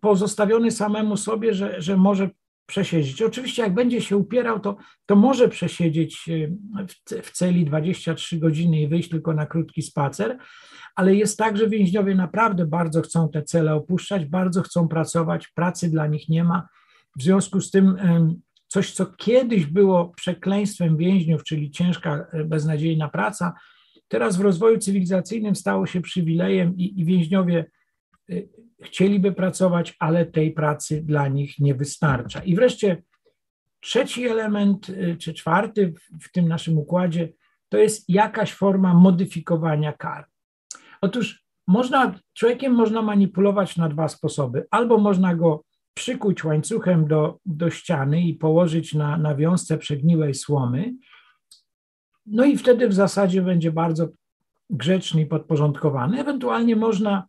[SPEAKER 1] pozostawiony samemu sobie, że, że może przesiedzieć. Oczywiście, jak będzie się upierał, to, to może przesiedzieć e, w celi 23 godziny i wyjść tylko na krótki spacer, ale jest tak, że więźniowie naprawdę bardzo chcą te cele opuszczać, bardzo chcą pracować, pracy dla nich nie ma. W związku z tym coś, co kiedyś było przekleństwem więźniów, czyli ciężka, e, beznadziejna praca, teraz w rozwoju cywilizacyjnym stało się przywilejem i, i więźniowie e, chcieliby pracować, ale tej pracy dla nich nie wystarcza. I wreszcie trzeci element, e, czy czwarty w tym naszym układzie, to jest jakaś forma modyfikowania kar. Otóż można, człowiekiem można manipulować na dwa sposoby. Albo można go przykuć łańcuchem do, do ściany i położyć na, na wiązce przegniłej słomy, no i wtedy w zasadzie będzie bardzo grzeczny i podporządkowany. Ewentualnie można,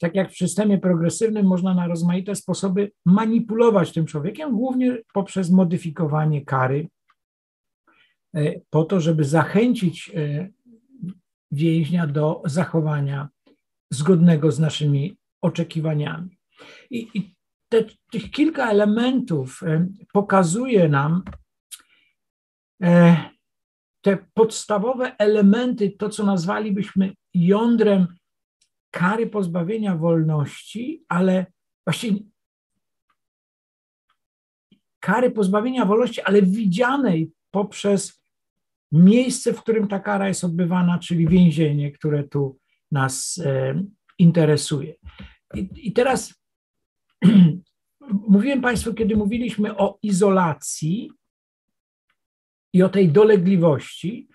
[SPEAKER 1] tak jak w systemie progresywnym, można na rozmaite sposoby manipulować tym człowiekiem, głównie poprzez modyfikowanie kary, e, po to, żeby zachęcić e, więźnia do zachowania zgodnego z naszymi oczekiwaniami. I, i te, tych kilka elementów e, pokazuje nam e, te podstawowe elementy, to co nazwalibyśmy jądrem kary pozbawienia wolności, ale właściwie kary pozbawienia wolności, ale widzianej poprzez miejsce, w którym ta kara jest odbywana, czyli więzienie, które tu nas e, interesuje. I, i teraz mówiłem Państwu, kiedy mówiliśmy o izolacji i o tej dolegliwości,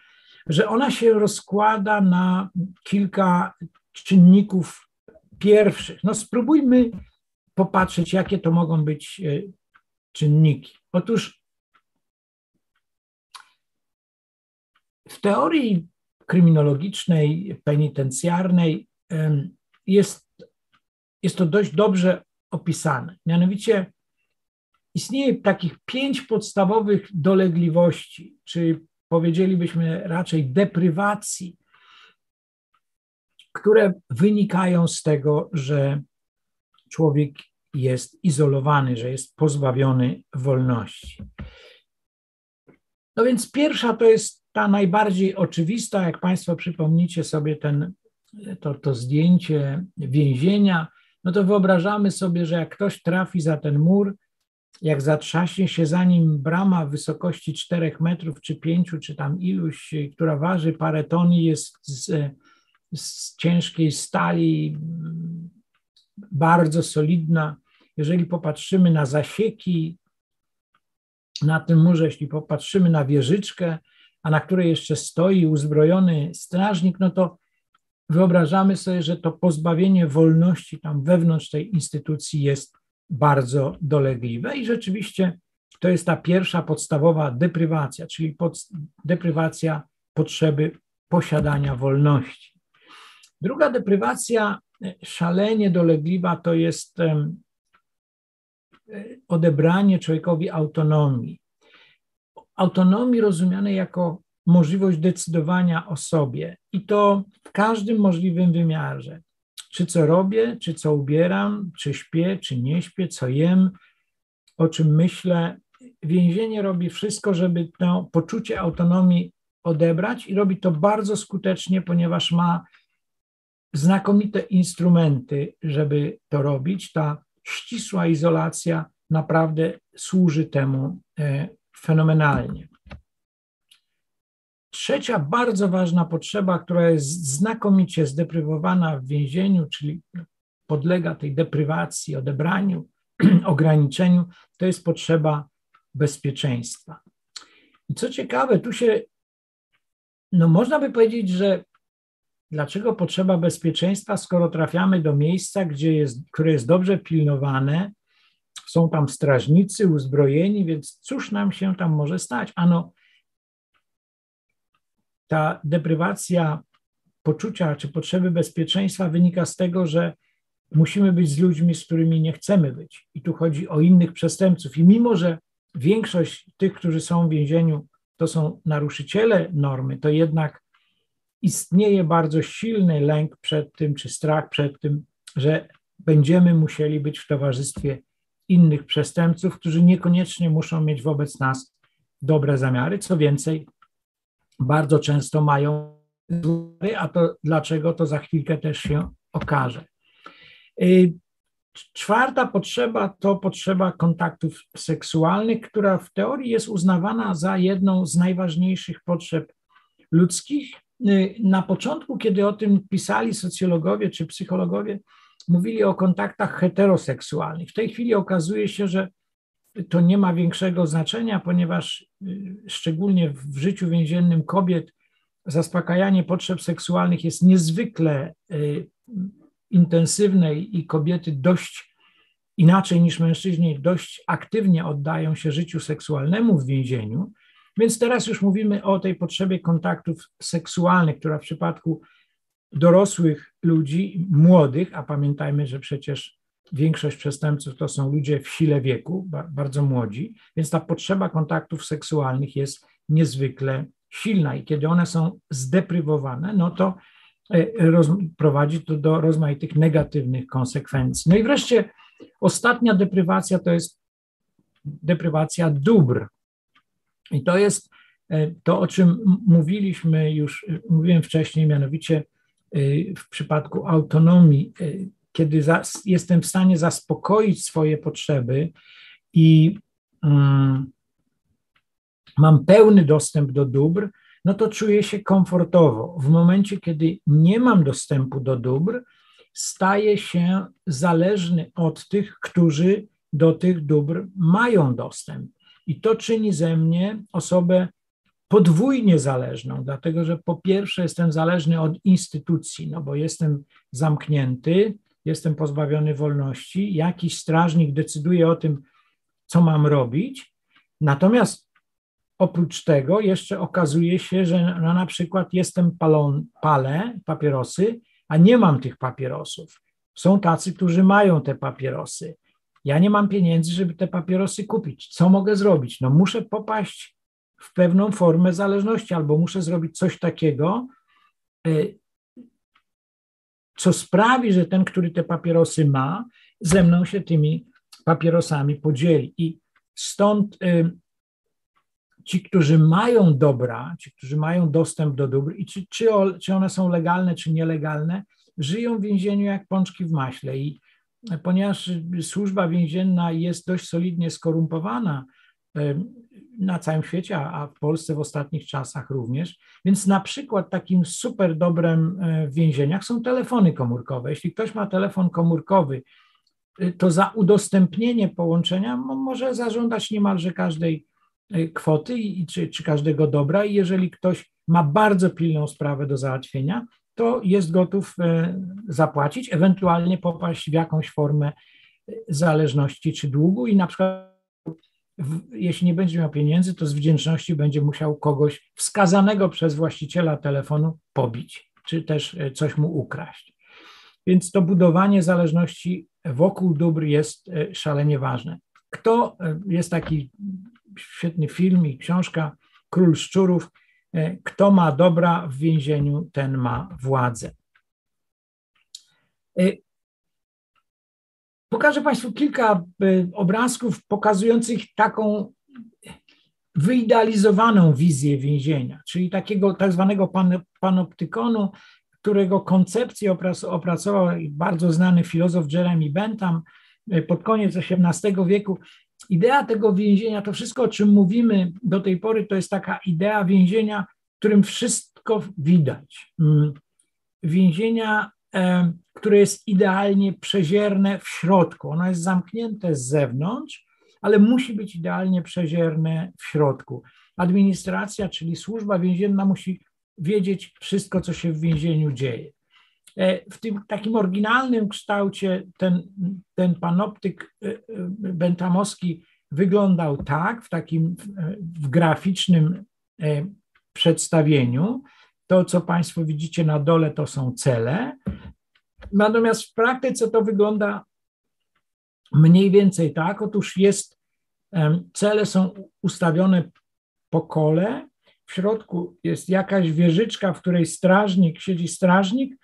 [SPEAKER 1] że ona się rozkłada na kilka czynników pierwszych. No spróbujmy popatrzeć, jakie to mogą być e, czynniki. Otóż w teorii kryminologicznej, penitencjarnej jest, jest to dość dobrze opisane. Mianowicie istnieje takich pięć podstawowych dolegliwości, czy powiedzielibyśmy raczej deprywacji, które wynikają z tego, że człowiek jest izolowany, że jest pozbawiony wolności. No więc pierwsza to jest ta najbardziej oczywista, jak Państwo przypomnicie sobie ten, to, to zdjęcie więzienia, no to wyobrażamy sobie, że jak ktoś trafi za ten mur, jak zatrzaśnie się za nim brama w wysokości 4 metrów, czy 5, czy tam iluś, która waży parę ton i jest z, z ciężkiej stali, bardzo solidna. Jeżeli popatrzymy na zasieki na tym murze, jeśli popatrzymy na wieżyczkę, a na której jeszcze stoi uzbrojony strażnik, no to wyobrażamy sobie, że to pozbawienie wolności tam wewnątrz tej instytucji jest bardzo dolegliwe i rzeczywiście to jest ta pierwsza podstawowa deprywacja, czyli pod, deprywacja potrzeby posiadania wolności. Druga deprywacja szalenie dolegliwa to jest odebranie człowiekowi autonomii. Autonomii rozumianej jako możliwość decydowania o sobie i to w każdym możliwym wymiarze. Czy co robię, czy co ubieram, czy śpię, czy nie śpię, co jem, o czym myślę. Więzienie robi wszystko, żeby to poczucie autonomii odebrać i robi to bardzo skutecznie, ponieważ ma znakomite instrumenty, żeby to robić. Ta ścisła izolacja naprawdę służy temu e, fenomenalnie. Trzecia bardzo ważna potrzeba, która jest znakomicie zdeprywowana w więzieniu, czyli podlega tej deprywacji, odebraniu, ograniczeniu, to jest potrzeba bezpieczeństwa. I co ciekawe, tu się, no można by powiedzieć, że dlaczego potrzeba bezpieczeństwa, skoro trafiamy do miejsca, gdzie jest, które jest dobrze pilnowane, są tam strażnicy uzbrojeni, więc cóż nam się tam może stać? Ano, ta deprywacja poczucia czy potrzeby bezpieczeństwa wynika z tego, że musimy być z ludźmi, z którymi nie chcemy być. I tu chodzi o innych przestępców. I mimo, że większość tych, którzy są w więzieniu, to są naruszyciele normy, to jednak istnieje bardzo silny lęk przed tym, czy strach przed tym, że będziemy musieli być w towarzystwie innych przestępców, którzy niekoniecznie muszą mieć wobec nas dobre zamiary. Co więcej, bardzo często mają a to dlaczego, to za chwilkę też się okaże. Y, czwarta potrzeba to potrzeba kontaktów seksualnych, która w teorii jest uznawana za jedną z najważniejszych potrzeb ludzkich. Y, na początku, kiedy o tym pisali socjologowie czy psychologowie, mówili o kontaktach heteroseksualnych. W tej chwili okazuje się, że to nie ma większego znaczenia, ponieważ y, szczególnie w życiu więziennym kobiet zaspokajanie potrzeb seksualnych jest niezwykle y, intensywne i kobiety dość inaczej niż mężczyźni, dość aktywnie oddają się życiu seksualnemu w więzieniu. Więc teraz już mówimy o tej potrzebie kontaktów seksualnych, która w przypadku dorosłych ludzi, młodych, a pamiętajmy, że przecież większość przestępców to są ludzie w sile wieku, bardzo młodzi, więc ta potrzeba kontaktów seksualnych jest niezwykle silna i kiedy one są zdeprywowane, no to e, prowadzi to do rozmaitych negatywnych konsekwencji. No i wreszcie ostatnia deprywacja to jest deprywacja dóbr. I to jest e, to, o czym mówiliśmy już, mówiłem wcześniej, mianowicie e, w przypadku autonomii kiedy jestem w stanie zaspokoić swoje potrzeby i um, mam pełny dostęp do dóbr, no to czuję się komfortowo. W momencie, kiedy nie mam dostępu do dóbr, staję się zależny od tych, którzy do tych dóbr mają dostęp. I to czyni ze mnie osobę podwójnie zależną, dlatego że po pierwsze jestem zależny od instytucji, no bo jestem zamknięty, jestem pozbawiony wolności, jakiś strażnik decyduje o tym, co mam robić. Natomiast oprócz tego jeszcze okazuje się, że no na przykład jestem palon, palę papierosy, a nie mam tych papierosów. Są tacy, którzy mają te papierosy. Ja nie mam pieniędzy, żeby te papierosy kupić. Co mogę zrobić? No muszę popaść w pewną formę zależności albo muszę zrobić coś takiego, y, co sprawi, że ten, który te papierosy ma, ze mną się tymi papierosami podzieli. I stąd y, ci, którzy mają dobra, ci, którzy mają dostęp do dóbr i czy, czy, czy one są legalne, czy nielegalne, żyją w więzieniu jak pączki w maśle. I ponieważ służba więzienna jest dość solidnie skorumpowana, na całym świecie, a w Polsce w ostatnich czasach również. Więc na przykład takim super dobrem e, w więzieniach są telefony komórkowe. Jeśli ktoś ma telefon komórkowy, e, to za udostępnienie połączenia może zażądać niemalże każdej e, kwoty czy, czy każdego dobra. I jeżeli ktoś ma bardzo pilną sprawę do załatwienia, to jest gotów zapłacić, ewentualnie popaść w jakąś formę zależności czy długu i na przykład jeśli nie będzie miał pieniędzy, to z wdzięczności będzie musiał kogoś wskazanego przez właściciela telefonu pobić, czy też e, coś mu ukraść. Więc to budowanie zależności wokół dóbr jest e, szalenie ważne. Kto, e, jest taki świetny film i książka Król Szczurów, kto ma dobra w więzieniu, ten ma władzę. Pokażę Państwu kilka obrazków pokazujących taką wyidealizowaną wizję więzienia, czyli takiego tak zwanego pan, panoptykonu, którego koncepcję opracował bardzo znany filozof Jeremy Bentham e, pod koniec XVIII wieku. Idea tego więzienia, to wszystko, o czym mówimy do tej pory, to jest taka idea więzienia, w którym wszystko widać. Mm. Więzienia, e, które jest idealnie przezierne w środku. Ono jest zamknięte z zewnątrz, ale musi być idealnie przezierne w środku. Administracja, czyli służba więzienna musi wiedzieć wszystko, co się w więzieniu dzieje. E, w tym takim oryginalnym kształcie ten, ten panoptyk e, e, bentamowski wyglądał tak, w takim w graficznym przedstawieniu. To, co Państwo widzicie na dole, to są cele. Natomiast w praktyce to wygląda mniej więcej tak. Otóż jest, cele są ustawione po kole, w środku jest jakaś wieżyczka, w której strażnik, siedzi strażnik,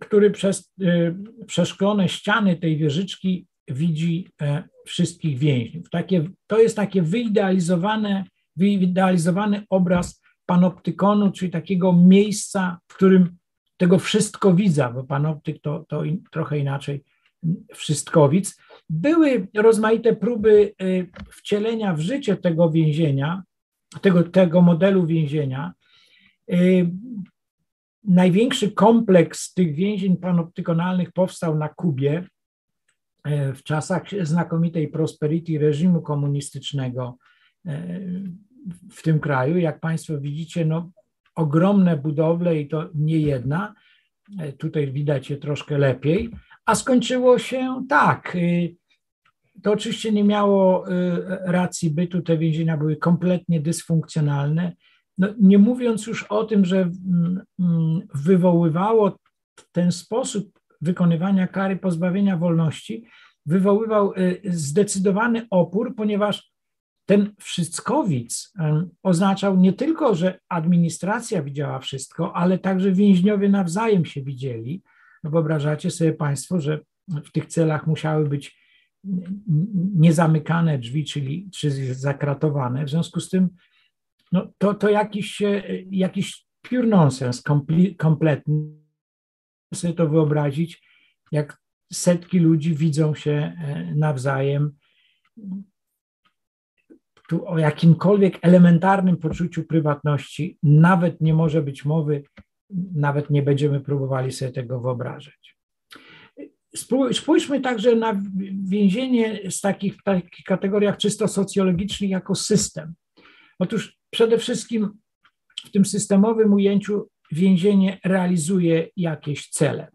[SPEAKER 1] który przez y, przeszklone ściany tej wieżyczki widzi e, wszystkich więźniów. Takie, to jest takie wyidealizowane, wyidealizowany obraz panoptykonu, czyli takiego miejsca, w którym tego wszystko widza, bo panoptyk to, to in, trochę inaczej wszystkowic. Były rozmaite próby y, wcielenia w życie tego więzienia, tego, tego modelu więzienia. Y, największy kompleks tych więzień panoptykonalnych powstał na Kubie y, w czasach znakomitej prosperity reżimu komunistycznego w tym kraju. Jak Państwo widzicie, no, ogromne budowle i to nie jedna. Tutaj widać je troszkę lepiej. A skończyło się tak. To oczywiście nie miało y, racji bytu, te więzienia były kompletnie dysfunkcjonalne. No, nie mówiąc już o tym, że mm, mm, wywoływało ten sposób wykonywania kary pozbawienia wolności, wywoływał y, zdecydowany opór, ponieważ ten wszystkowic oznaczał nie tylko, że administracja widziała wszystko, ale także więźniowie nawzajem się widzieli. No wyobrażacie sobie Państwo, że w tych celach musiały być niezamykane drzwi, czyli czy zakratowane. W związku z tym no, to, to jakiś, jakiś pure nonsens, kompletny. sobie to wyobrazić, jak setki ludzi widzą się e, nawzajem. Tu o jakimkolwiek elementarnym poczuciu prywatności nawet nie może być mowy, nawet nie będziemy próbowali sobie tego wyobrażać. Spójrzmy także na więzienie z takich, w takich kategoriach czysto socjologicznych jako system. Otóż przede wszystkim w tym systemowym ujęciu więzienie realizuje jakieś cele.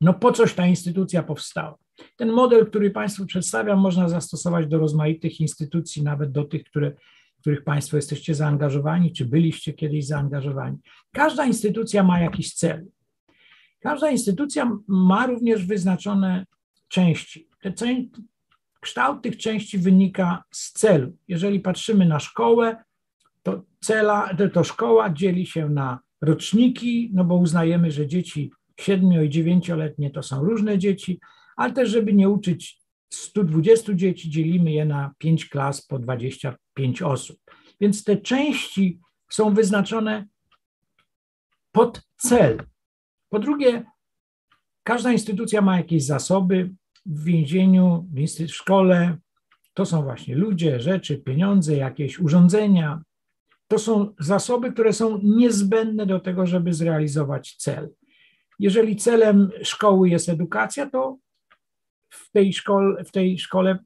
[SPEAKER 1] No po coś ta instytucja powstała? Ten model, który Państwu przedstawiam, można zastosować do rozmaitych instytucji, nawet do tych, które, w których Państwo jesteście zaangażowani, czy byliście kiedyś zaangażowani. Każda instytucja ma jakiś cel. Każda instytucja ma również wyznaczone części. Te, kształt tych części wynika z celu. Jeżeli patrzymy na szkołę, to, cela, to szkoła dzieli się na roczniki, no bo uznajemy, że dzieci 7 i 9-letnie to są różne dzieci, ale też, żeby nie uczyć 120 dzieci, dzielimy je na 5 klas po 25 osób. Więc te części są wyznaczone pod cel. Po drugie, każda instytucja ma jakieś zasoby w więzieniu, w szkole. To są właśnie ludzie, rzeczy, pieniądze, jakieś urządzenia. To są zasoby, które są niezbędne do tego, żeby zrealizować cel. Jeżeli celem szkoły jest edukacja, to w tej, szkole, w tej szkole,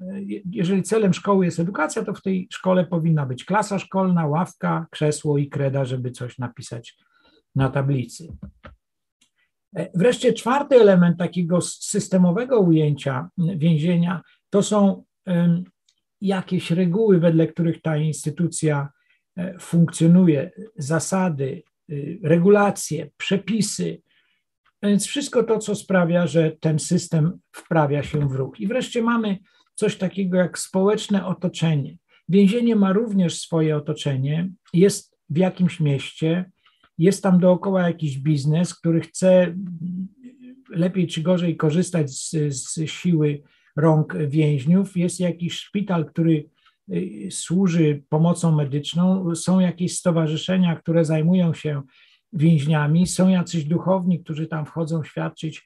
[SPEAKER 1] jeżeli celem szkoły jest edukacja, to w tej szkole powinna być klasa szkolna, ławka, krzesło i kreda, żeby coś napisać na tablicy. E, wreszcie czwarty element takiego systemowego ujęcia więzienia to są jakieś reguły, wedle których ta instytucja e, funkcjonuje, zasady, y, regulacje, przepisy, a więc wszystko to, co sprawia, że ten system wprawia się w ruch. I wreszcie mamy coś takiego jak społeczne otoczenie. Więzienie ma również swoje otoczenie, jest w jakimś mieście, jest tam dookoła jakiś biznes, który chce lepiej czy gorzej korzystać z, z siły rąk więźniów, jest jakiś szpital, który y, służy pomocą medyczną, są jakieś stowarzyszenia, które zajmują się więźniami, są jacyś duchowni, którzy tam wchodzą świadczyć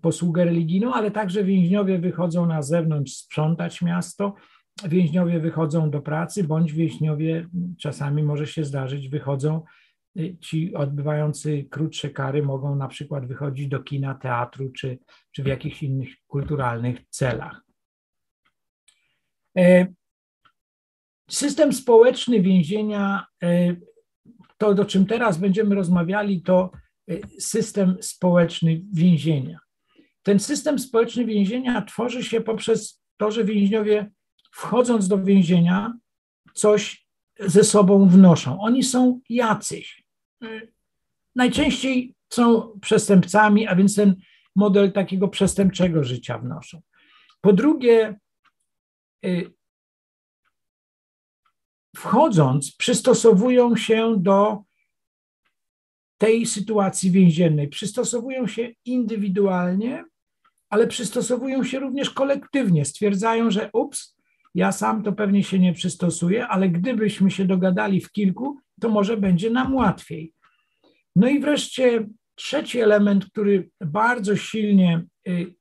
[SPEAKER 1] posługę religijną, ale także więźniowie wychodzą na zewnątrz sprzątać miasto, więźniowie wychodzą do pracy, bądź więźniowie czasami może się zdarzyć, wychodzą, y, ci odbywający krótsze kary mogą na przykład wychodzić do kina, teatru czy, czy w jakichś innych kulturalnych celach. E, system społeczny więzienia, e, to o czym teraz będziemy rozmawiali, to e, system społeczny więzienia. Ten system społeczny więzienia tworzy się poprzez to, że więźniowie wchodząc do więzienia, coś ze sobą wnoszą. Oni są jacyś. Najczęściej są przestępcami, a więc ten model takiego przestępczego życia wnoszą. Po drugie, y, wchodząc, przystosowują się do tej sytuacji więziennej. Przystosowują się indywidualnie, ale przystosowują się również kolektywnie. Stwierdzają, że ups, ja sam to pewnie się nie przystosuję, ale gdybyśmy się dogadali w kilku, to może będzie nam łatwiej. No i wreszcie trzeci element, który bardzo silnie y,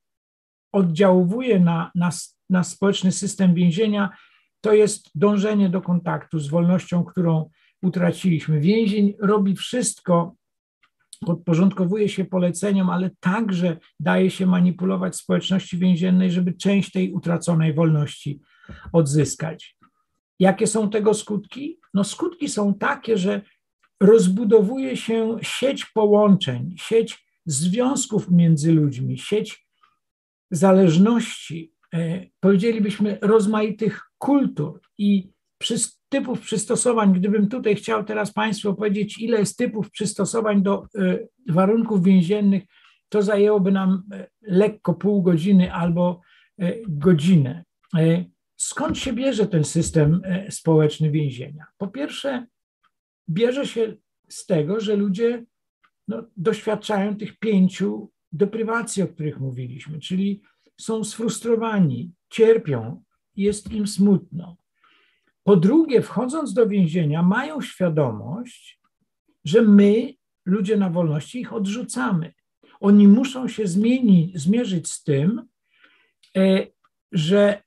[SPEAKER 1] oddziałuje na, na, na społeczny system więzienia, to jest dążenie do kontaktu z wolnością, którą utraciliśmy. Więzień robi wszystko, podporządkowuje się poleceniom, ale także daje się manipulować społeczności więziennej, żeby część tej utraconej wolności odzyskać. Jakie są tego skutki? No, skutki są takie, że rozbudowuje się sieć połączeń, sieć związków między ludźmi, sieć zależności, e, powiedzielibyśmy rozmaitych kultur i typów przystosowań. Gdybym tutaj chciał teraz Państwu powiedzieć, ile jest typów przystosowań do e, warunków więziennych, to zajęłoby nam e, lekko pół godziny albo godzinę. Skąd się bierze ten system społeczny więzienia? Po pierwsze, bierze się z tego, że ludzie no, doświadczają tych pięciu deprywacji, o których mówiliśmy, czyli są sfrustrowani, cierpią, jest im smutno. Po drugie, wchodząc do więzienia, mają świadomość, że my, ludzie na wolności, ich odrzucamy. Oni muszą się zmienić, zmierzyć z tym, e, że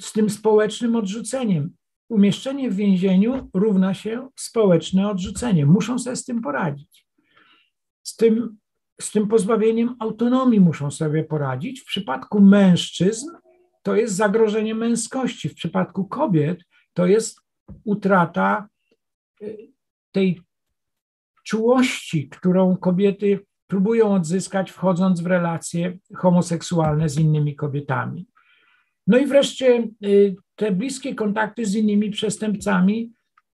[SPEAKER 1] z tym społecznym odrzuceniem. Umieszczenie w więzieniu równa się społeczne odrzucenie. Muszą sobie z tym poradzić. Z tym, z tym pozbawieniem autonomii muszą sobie poradzić. W przypadku mężczyzn to jest zagrożenie męskości, w przypadku kobiet to jest utrata y, tej czułości, którą kobiety próbują odzyskać, wchodząc w relacje homoseksualne z innymi kobietami. No i wreszcie y, te bliskie kontakty z innymi przestępcami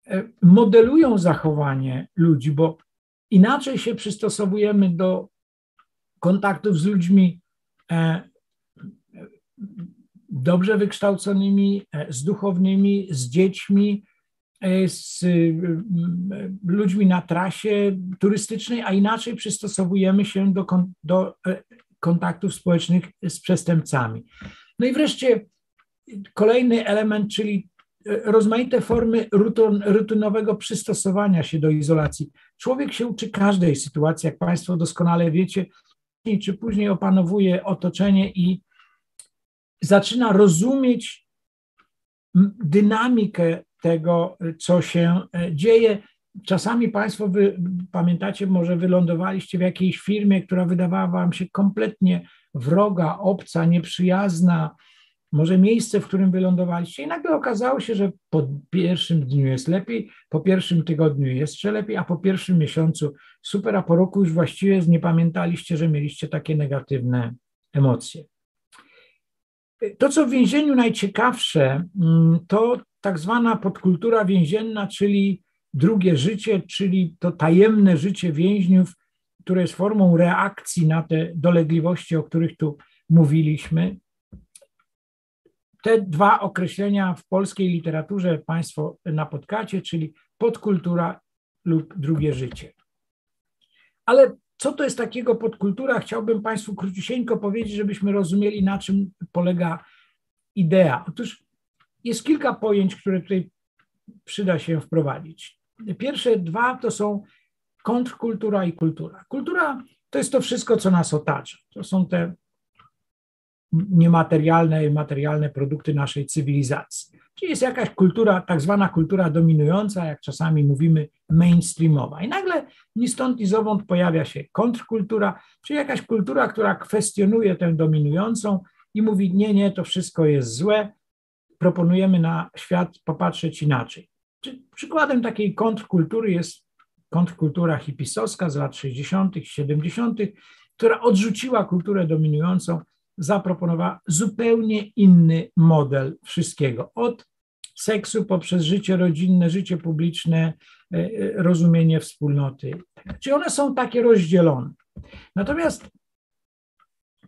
[SPEAKER 1] e, modelują zachowanie ludzi, bo inaczej się przystosowujemy do kontaktów z ludźmi e, dobrze wykształconymi, e, z duchownymi, z dziećmi, z ludźmi na trasie turystycznej, a inaczej przystosowujemy się do, do kontaktów społecznych z przestępcami. No i wreszcie kolejny element, czyli e, rozmaite formy rutynowego przystosowania się do izolacji. Człowiek się uczy każdej sytuacji, jak Państwo doskonale wiecie, czy później opanowuje otoczenie i zaczyna rozumieć dynamikę tego, co się e, dzieje. Czasami Państwo wy, pamiętacie, może wylądowaliście w jakiejś firmie, która wydawała Wam się kompletnie wroga, obca, nieprzyjazna, może miejsce, w którym wylądowaliście, i nagle okazało się, że po pierwszym dniu jest lepiej, po pierwszym tygodniu jeszcze lepiej, a po pierwszym miesiącu super, a po roku już właściwie nie pamiętaliście, że mieliście takie negatywne emocje. To, co w więzieniu najciekawsze, mm, to tak zwana podkultura więzienna, czyli drugie życie, czyli to tajemne życie więźniów, które jest formą reakcji na te dolegliwości, o których tu mówiliśmy. Te dwa określenia w polskiej literaturze Państwo napotkacie, czyli podkultura lub drugie życie. Ale co to jest takiego podkultura? Chciałbym Państwu króciusieńko powiedzieć, żebyśmy rozumieli, na czym polega idea. Otóż jest kilka pojęć, które tutaj przyda się wprowadzić. Pierwsze dwa to są kontrkultura i kultura. Kultura to jest to wszystko, co nas otacza. To są te niematerialne i materialne produkty naszej cywilizacji. Czyli jest jakaś kultura, tak zwana kultura dominująca, jak czasami mówimy, mainstreamowa. I nagle ni stąd, ni zowąd pojawia się kontrkultura, czyli jakaś kultura, która kwestionuje tę dominującą i mówi: Nie, nie, to wszystko jest złe, proponujemy na świat popatrzeć inaczej. Przykładem takiej kontrkultury jest kontrkultura hipisowska z lat 60., 70., która odrzuciła kulturę dominującą, zaproponowała zupełnie inny model wszystkiego. Od seksu poprzez życie rodzinne, życie publiczne, e, e, rozumienie wspólnoty. Czy one są takie rozdzielone? Natomiast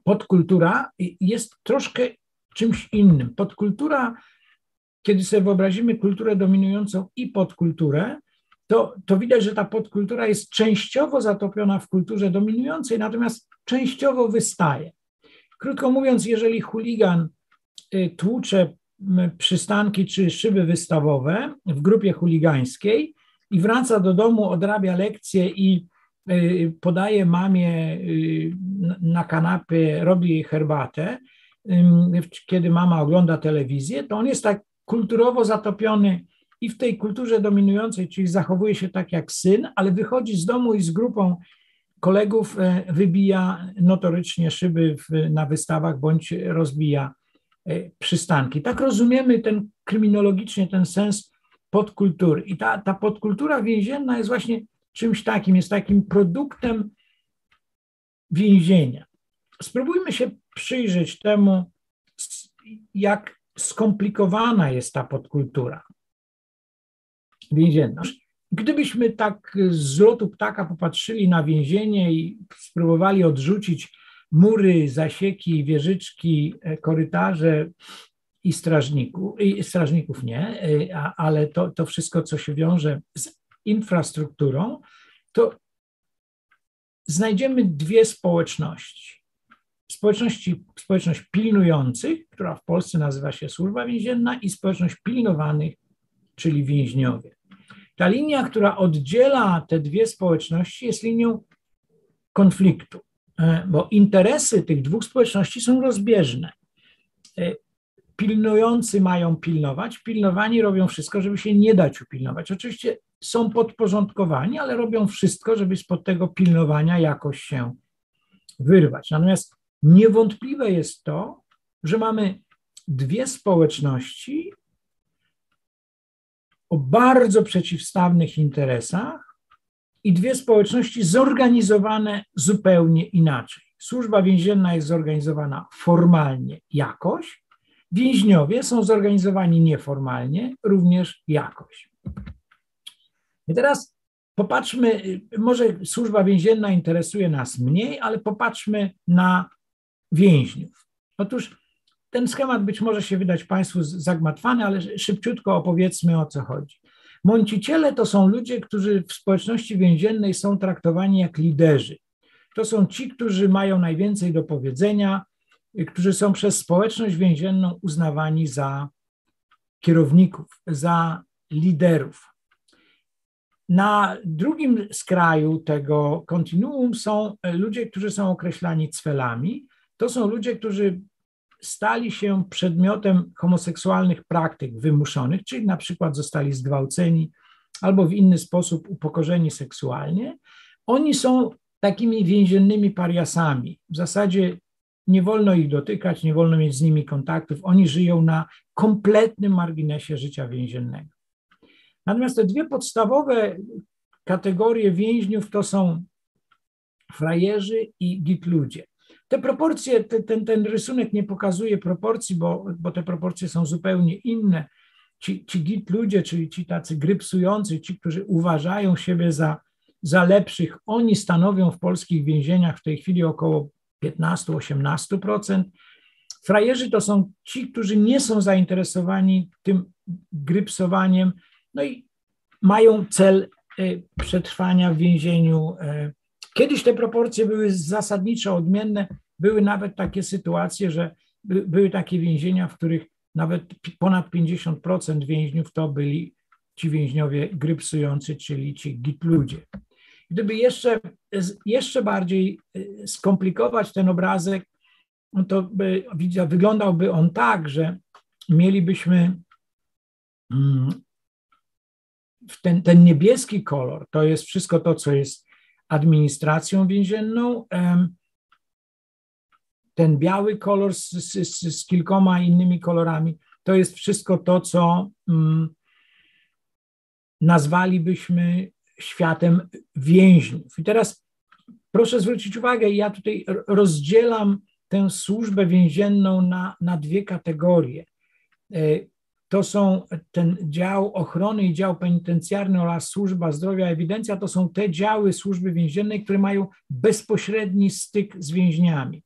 [SPEAKER 1] podkultura jest troszkę czymś innym. Podkultura, kiedy sobie wyobrazimy kulturę dominującą i podkulturę, to, to widać, że ta podkultura jest częściowo zatopiona w kulturze dominującej, natomiast częściowo wystaje. Krótko mówiąc, jeżeli chuligan y, tłucze przystanki czy szyby wystawowe w grupie chuligańskiej i wraca do domu, odrabia lekcje i y, podaje mamie y, na kanapie, robi jej herbatę, kiedy mama ogląda telewizję, to on jest tak kulturowo zatopiony i w tej kulturze dominującej, czyli zachowuje się tak jak syn, ale wychodzi z domu i z grupą kolegów e, wybija notorycznie szyby w, na wystawach bądź rozbija e, przystanki. Tak rozumiemy ten kryminologicznie ten sens podkultury. I ta, ta podkultura więzienna jest właśnie czymś takim, jest takim produktem więzienia. Spróbujmy się przyjrzeć temu, jak skomplikowana jest ta podkultura więzienna. Gdybyśmy tak z lotu ptaka popatrzyli na więzienie i spróbowali odrzucić mury, zasieki, wieżyczki, e, korytarze i strażników, i strażników nie, e, ale to, to wszystko, co się wiąże z infrastrukturą, to znajdziemy dwie społeczności. Społeczności, społeczność pilnujących, która w Polsce nazywa się służba więzienna, i społeczność pilnowanych, czyli więźniowie. Ta linia, która oddziela te dwie społeczności, jest linią konfliktu, e, bo interesy tych dwóch społeczności są rozbieżne. E, pilnujący mają pilnować, pilnowani robią wszystko, żeby się nie dać upilnować. Oczywiście są podporządkowani, ale robią wszystko, żeby spod tego pilnowania jakoś się wyrwać. Natomiast niewątpliwe jest to, że mamy dwie społeczności o bardzo przeciwstawnych interesach i dwie społeczności zorganizowane zupełnie inaczej. Służba więzienna jest zorganizowana formalnie jakoś, więźniowie są zorganizowani nieformalnie również jakoś. I teraz popatrzmy, może służba więzienna interesuje nas mniej, ale popatrzmy na więźniów. Otóż ten schemat być może się wydać Państwu zagmatwany, ale szybciutko opowiedzmy o co chodzi. Mąciciele to są ludzie, którzy w społeczności więziennej są traktowani jak liderzy. To są ci, którzy mają najwięcej do powiedzenia, którzy są przez społeczność więzienną uznawani za kierowników, za liderów. Na drugim skraju tego kontinuum są ludzie, którzy są określani cwelami. To są ludzie, którzy stali się przedmiotem homoseksualnych praktyk wymuszonych, czyli na przykład zostali zgwałceni albo w inny sposób upokorzeni seksualnie, oni są takimi więziennymi pariasami. W zasadzie nie wolno ich dotykać, nie wolno mieć z nimi kontaktów. Oni żyją na kompletnym marginesie życia więziennego. Natomiast te dwie podstawowe kategorie więźniów to są frajerzy i git ludzie. Te proporcje, te, ten, ten rysunek nie pokazuje proporcji, bo, bo te proporcje są zupełnie inne. Ci, ci git ludzie, czyli ci tacy grypsujący, ci, którzy uważają siebie za, za lepszych, oni stanowią w polskich więzieniach w tej chwili około 15-18%. Frajerzy to są ci, którzy nie są zainteresowani tym grypsowaniem, no i mają cel e, przetrwania w więzieniu. Kiedyś te proporcje były zasadniczo odmienne. Były nawet takie sytuacje, że były takie więzienia, w których nawet ponad 50% więźniów to byli ci więźniowie grypsujący, czyli ci git ludzie. Gdyby jeszcze, jeszcze bardziej e, skomplikować ten obrazek, no to by, wyglądałby on tak, że mielibyśmy mm, ten, ten niebieski kolor, to jest wszystko to, co jest administracją więzienną. Ten biały kolor z, z, z kilkoma innymi kolorami, to jest wszystko to, co mm, nazwalibyśmy światem więźniów. I teraz proszę zwrócić uwagę, ja tutaj rozdzielam tę służbę więzienną na, na dwie kategorie. E, to są ten dział ochrony i dział penitencjarny oraz służba zdrowia, ewidencja, to są te działy służby więziennej, które mają bezpośredni styk z więźniami.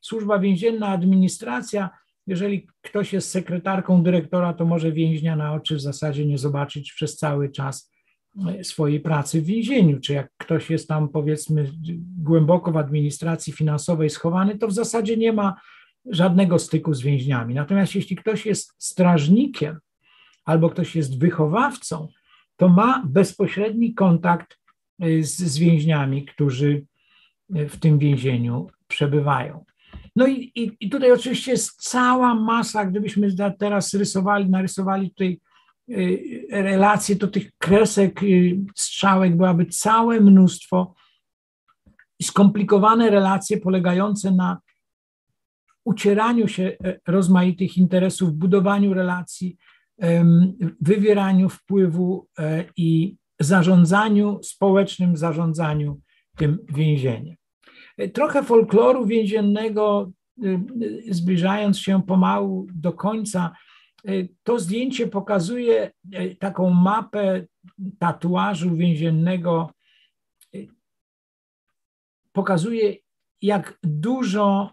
[SPEAKER 1] Służba więzienna, administracja, jeżeli ktoś jest sekretarką dyrektora, to może więźnia na oczy w zasadzie nie zobaczyć przez cały czas swojej pracy w więzieniu, czy jak ktoś jest tam powiedzmy głęboko w administracji finansowej schowany, to w zasadzie nie ma żadnego styku z więźniami. Natomiast jeśli ktoś jest strażnikiem albo ktoś jest wychowawcą, to ma bezpośredni kontakt y, z, z więźniami, którzy y, w tym więzieniu przebywają. No i, i, i tutaj oczywiście jest cała masa, gdybyśmy teraz rysowali, narysowali tutaj Y, relacje, to tych kresek, strzałek byłaby całe mnóstwo. Skomplikowane relacje polegające na ucieraniu się e, rozmaitych interesów, budowaniu relacji, wywieraniu wpływu e, i zarządzaniu, społecznym zarządzaniu tym więzieniem. E, trochę folkloru więziennego, zbliżając się pomału do końca, to zdjęcie pokazuje taką mapę tatuażu więziennego. Pokazuje, jak dużo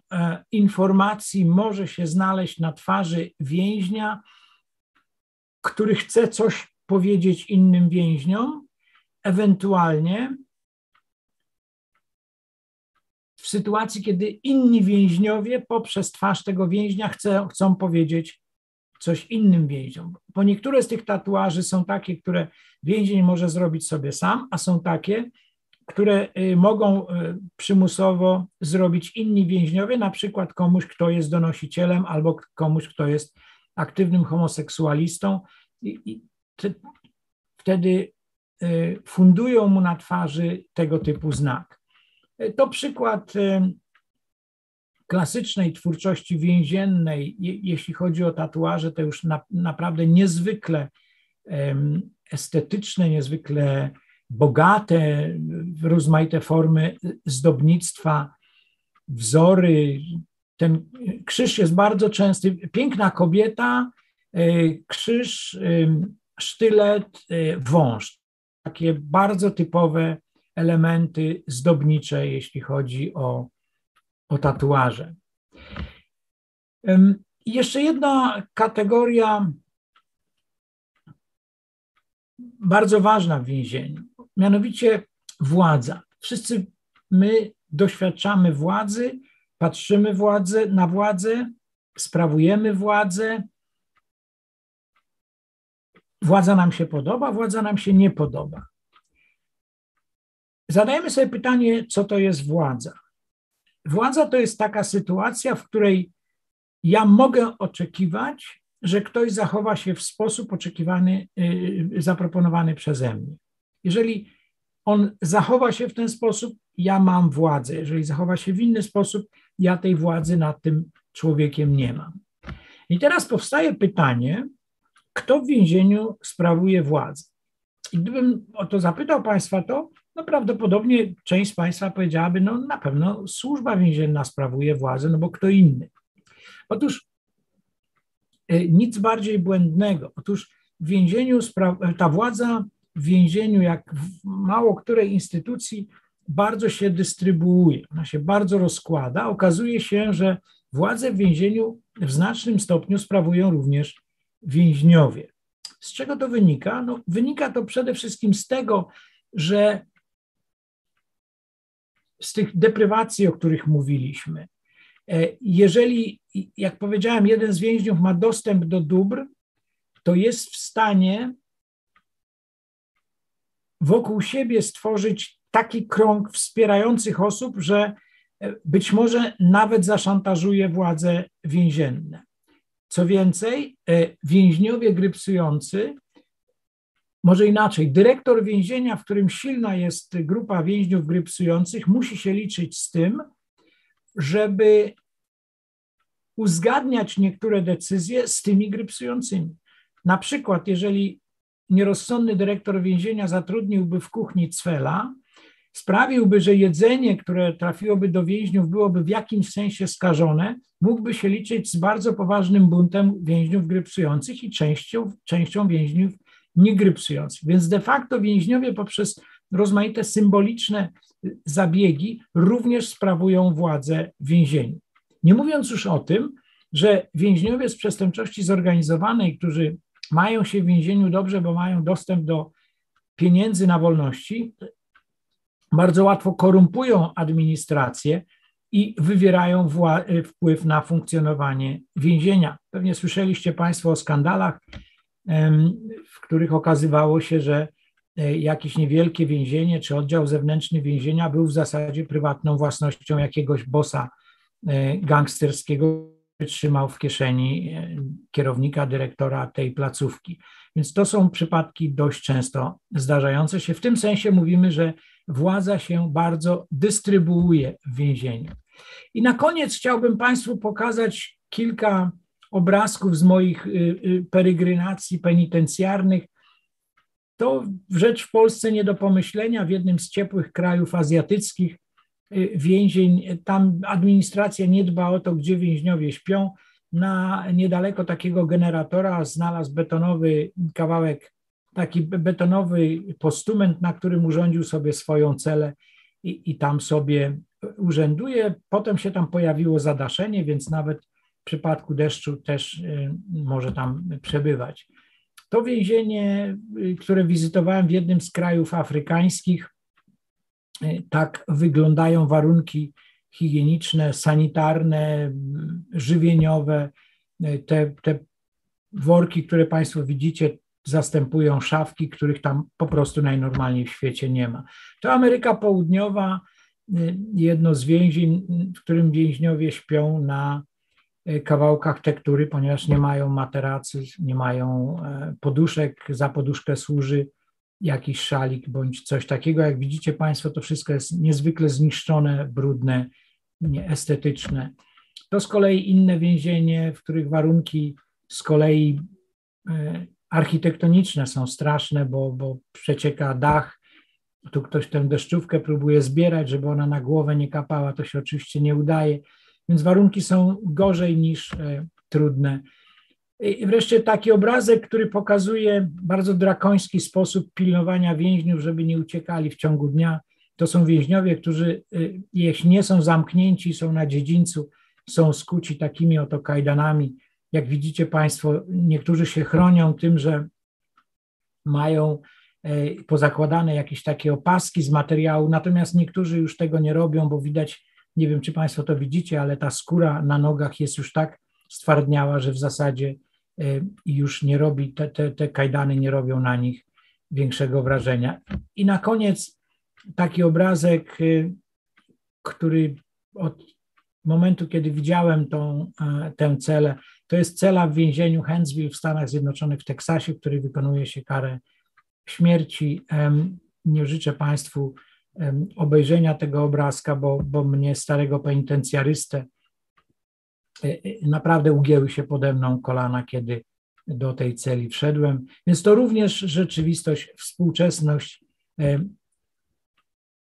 [SPEAKER 1] informacji może się znaleźć na twarzy więźnia, który chce coś powiedzieć innym więźniom, ewentualnie w sytuacji, kiedy inni więźniowie poprzez twarz tego więźnia chcą, chcą powiedzieć coś innym więźniom. Bo niektóre z tych tatuaży są takie, które więzień może zrobić sobie sam, a są takie, które y, mogą y, przymusowo zrobić inni więźniowie, na przykład komuś, kto jest donosicielem, albo komuś, kto jest aktywnym homoseksualistą. I, te, wtedy y, fundują mu na twarzy tego typu znak. To przykład klasycznej twórczości więziennej, jeśli chodzi o tatuaże, to już na, naprawdę niezwykle estetyczne, niezwykle bogate, rozmaite formy zdobnictwa, wzory. Ten krzyż jest bardzo częsty. Piękna kobieta, e, krzyż, sztylet, e, wąż. Takie bardzo typowe elementy zdobnicze, jeśli chodzi o o tatuaże. Jeszcze jedna kategoria bardzo ważna w więzieniu, mianowicie władza. Wszyscy my doświadczamy władzy, patrzymy władzę, na władzę, sprawujemy władzę. Władza nam się podoba, władza nam się nie podoba. Zadajemy sobie pytanie, co to jest władza. Władza to jest taka sytuacja, w której ja mogę oczekiwać, że ktoś zachowa się w sposób oczekiwany, y, zaproponowany przeze mnie. Jeżeli on zachowa się w ten sposób, ja mam władzę. Jeżeli zachowa się w inny sposób, ja tej władzy nad tym człowiekiem nie mam. I teraz powstaje pytanie, kto w więzieniu sprawuje władzę? I gdybym o to zapytał Państwa, to No prawdopodobnie część z Państwa powiedziałaby, no na pewno służba więzienna sprawuje władzę, no bo kto inny. Otóż e, nic bardziej błędnego. Otóż w więzieniu ta władza w więzieniu, jak w mało której instytucji, bardzo się dystrybuuje, ona się bardzo rozkłada. Okazuje się, że władzę w więzieniu w znacznym stopniu sprawują również więźniowie. Z czego to wynika? No, wynika to przede wszystkim z tego, że z tych deprywacji, o których mówiliśmy, e, jeżeli, jak powiedziałem, jeden z więźniów ma dostęp do dóbr, to jest w stanie wokół siebie stworzyć taki krąg wspierających osób, że e, być może nawet zaszantażuje władze więzienne. Co więcej, e, więźniowie grypsujący, może inaczej, dyrektor więzienia, w którym silna jest grupa więźniów grypsujących, musi się liczyć z tym, żeby uzgadniać niektóre decyzje z tymi grypsującymi. Na przykład, jeżeli nierozsądny dyrektor więzienia zatrudniłby w kuchni cwela, sprawiłby, że jedzenie, które trafiłoby do więźniów, byłoby w jakimś sensie skażone, mógłby się liczyć z bardzo poważnym buntem więźniów grypsujących i częścią, częścią więźniów niegrypsujących. Więc de facto więźniowie poprzez rozmaite symboliczne zabiegi również sprawują władzę w więzieniu. Nie mówiąc już o tym, że więźniowie z przestępczości zorganizowanej, którzy mają się w więzieniu dobrze, bo mają dostęp do pieniędzy na wolności, bardzo łatwo korumpują administrację i wywierają wpływ na funkcjonowanie więzienia. Pewnie słyszeliście Państwo o skandalach, w których okazywało się, że e, jakieś niewielkie więzienie czy oddział zewnętrzny więzienia był w zasadzie prywatną własnością jakiegoś bossa e, gangsterskiego, trzymał w kieszeni e, kierownika, dyrektora tej placówki. Więc to są przypadki dość często zdarzające się. W tym sensie mówimy, że władza się bardzo dystrybuuje w więzieniu. I na koniec chciałbym Państwu pokazać kilka obrazków z moich y, y, peregrynacji penitencjarnych. To rzecz w Polsce nie do pomyślenia, w jednym z ciepłych krajów azjatyckich więzień, tam administracja nie dba o to, gdzie więźniowie śpią. Na niedaleko takiego generatora znalazł betonowy kawałek taki betonowy postument, na którym urządził sobie swoją celę i, i tam sobie urzęduje. Potem się tam pojawiło zadaszenie, więc nawet w przypadku deszczu też y, może tam przebywać. To więzienie, y, które wizytowałem w jednym z krajów afrykańskich, y, tak wyglądają warunki higieniczne, sanitarne, żywieniowe. Te, te worki, które Państwo widzicie, zastępują szafki, których tam po prostu najnormalniej w świecie nie ma. To Ameryka Południowa, y, jedno z więzień, w którym więźniowie śpią na kawałkach tektury, ponieważ nie mają materacy, nie mają e, poduszek, za poduszkę służy jakiś szalik bądź coś takiego. Jak widzicie Państwo, to wszystko jest niezwykle zniszczone, brudne, nieestetyczne. To z kolei inne więzienie, w których warunki z kolei e, architektoniczne są straszne, bo, bo przecieka dach. Tu ktoś tę deszczówkę próbuje zbierać, żeby ona na głowę nie kapała, to się oczywiście nie udaje, więc warunki są gorzej niż e, trudne. I wreszcie taki obrazek, który pokazuje bardzo drakoński sposób pilnowania więźniów, żeby nie uciekali w ciągu dnia. To są więźniowie, którzy jeśli nie są zamknięci, są na dziedzińcu, są skuci takimi oto kajdanami, jak widzicie Państwo, niektórzy się chronią tym, że mają e, pozakładane jakieś takie opaski z materiału, natomiast niektórzy już tego nie robią, bo widać, nie wiem czy Państwo to widzicie, ale ta skóra na nogach jest już tak stwardniała, że w zasadzie e, już nie robi, te, te, te kajdany nie robią na nich większego wrażenia. I na koniec taki obrazek, e, który od momentu, kiedy widziałem tą, tę celę, to jest cela w więzieniu Huntsville w Stanach Zjednoczonych, w Teksasie, w której wykonuje się karę śmierci. Nie życzę Państwu obejrzenia tego obrazka, bo, bo mnie, starego penitencjarystę, naprawdę ugięły się pode mną kolana, kiedy do tej celi wszedłem. Więc to również rzeczywistość, współczesność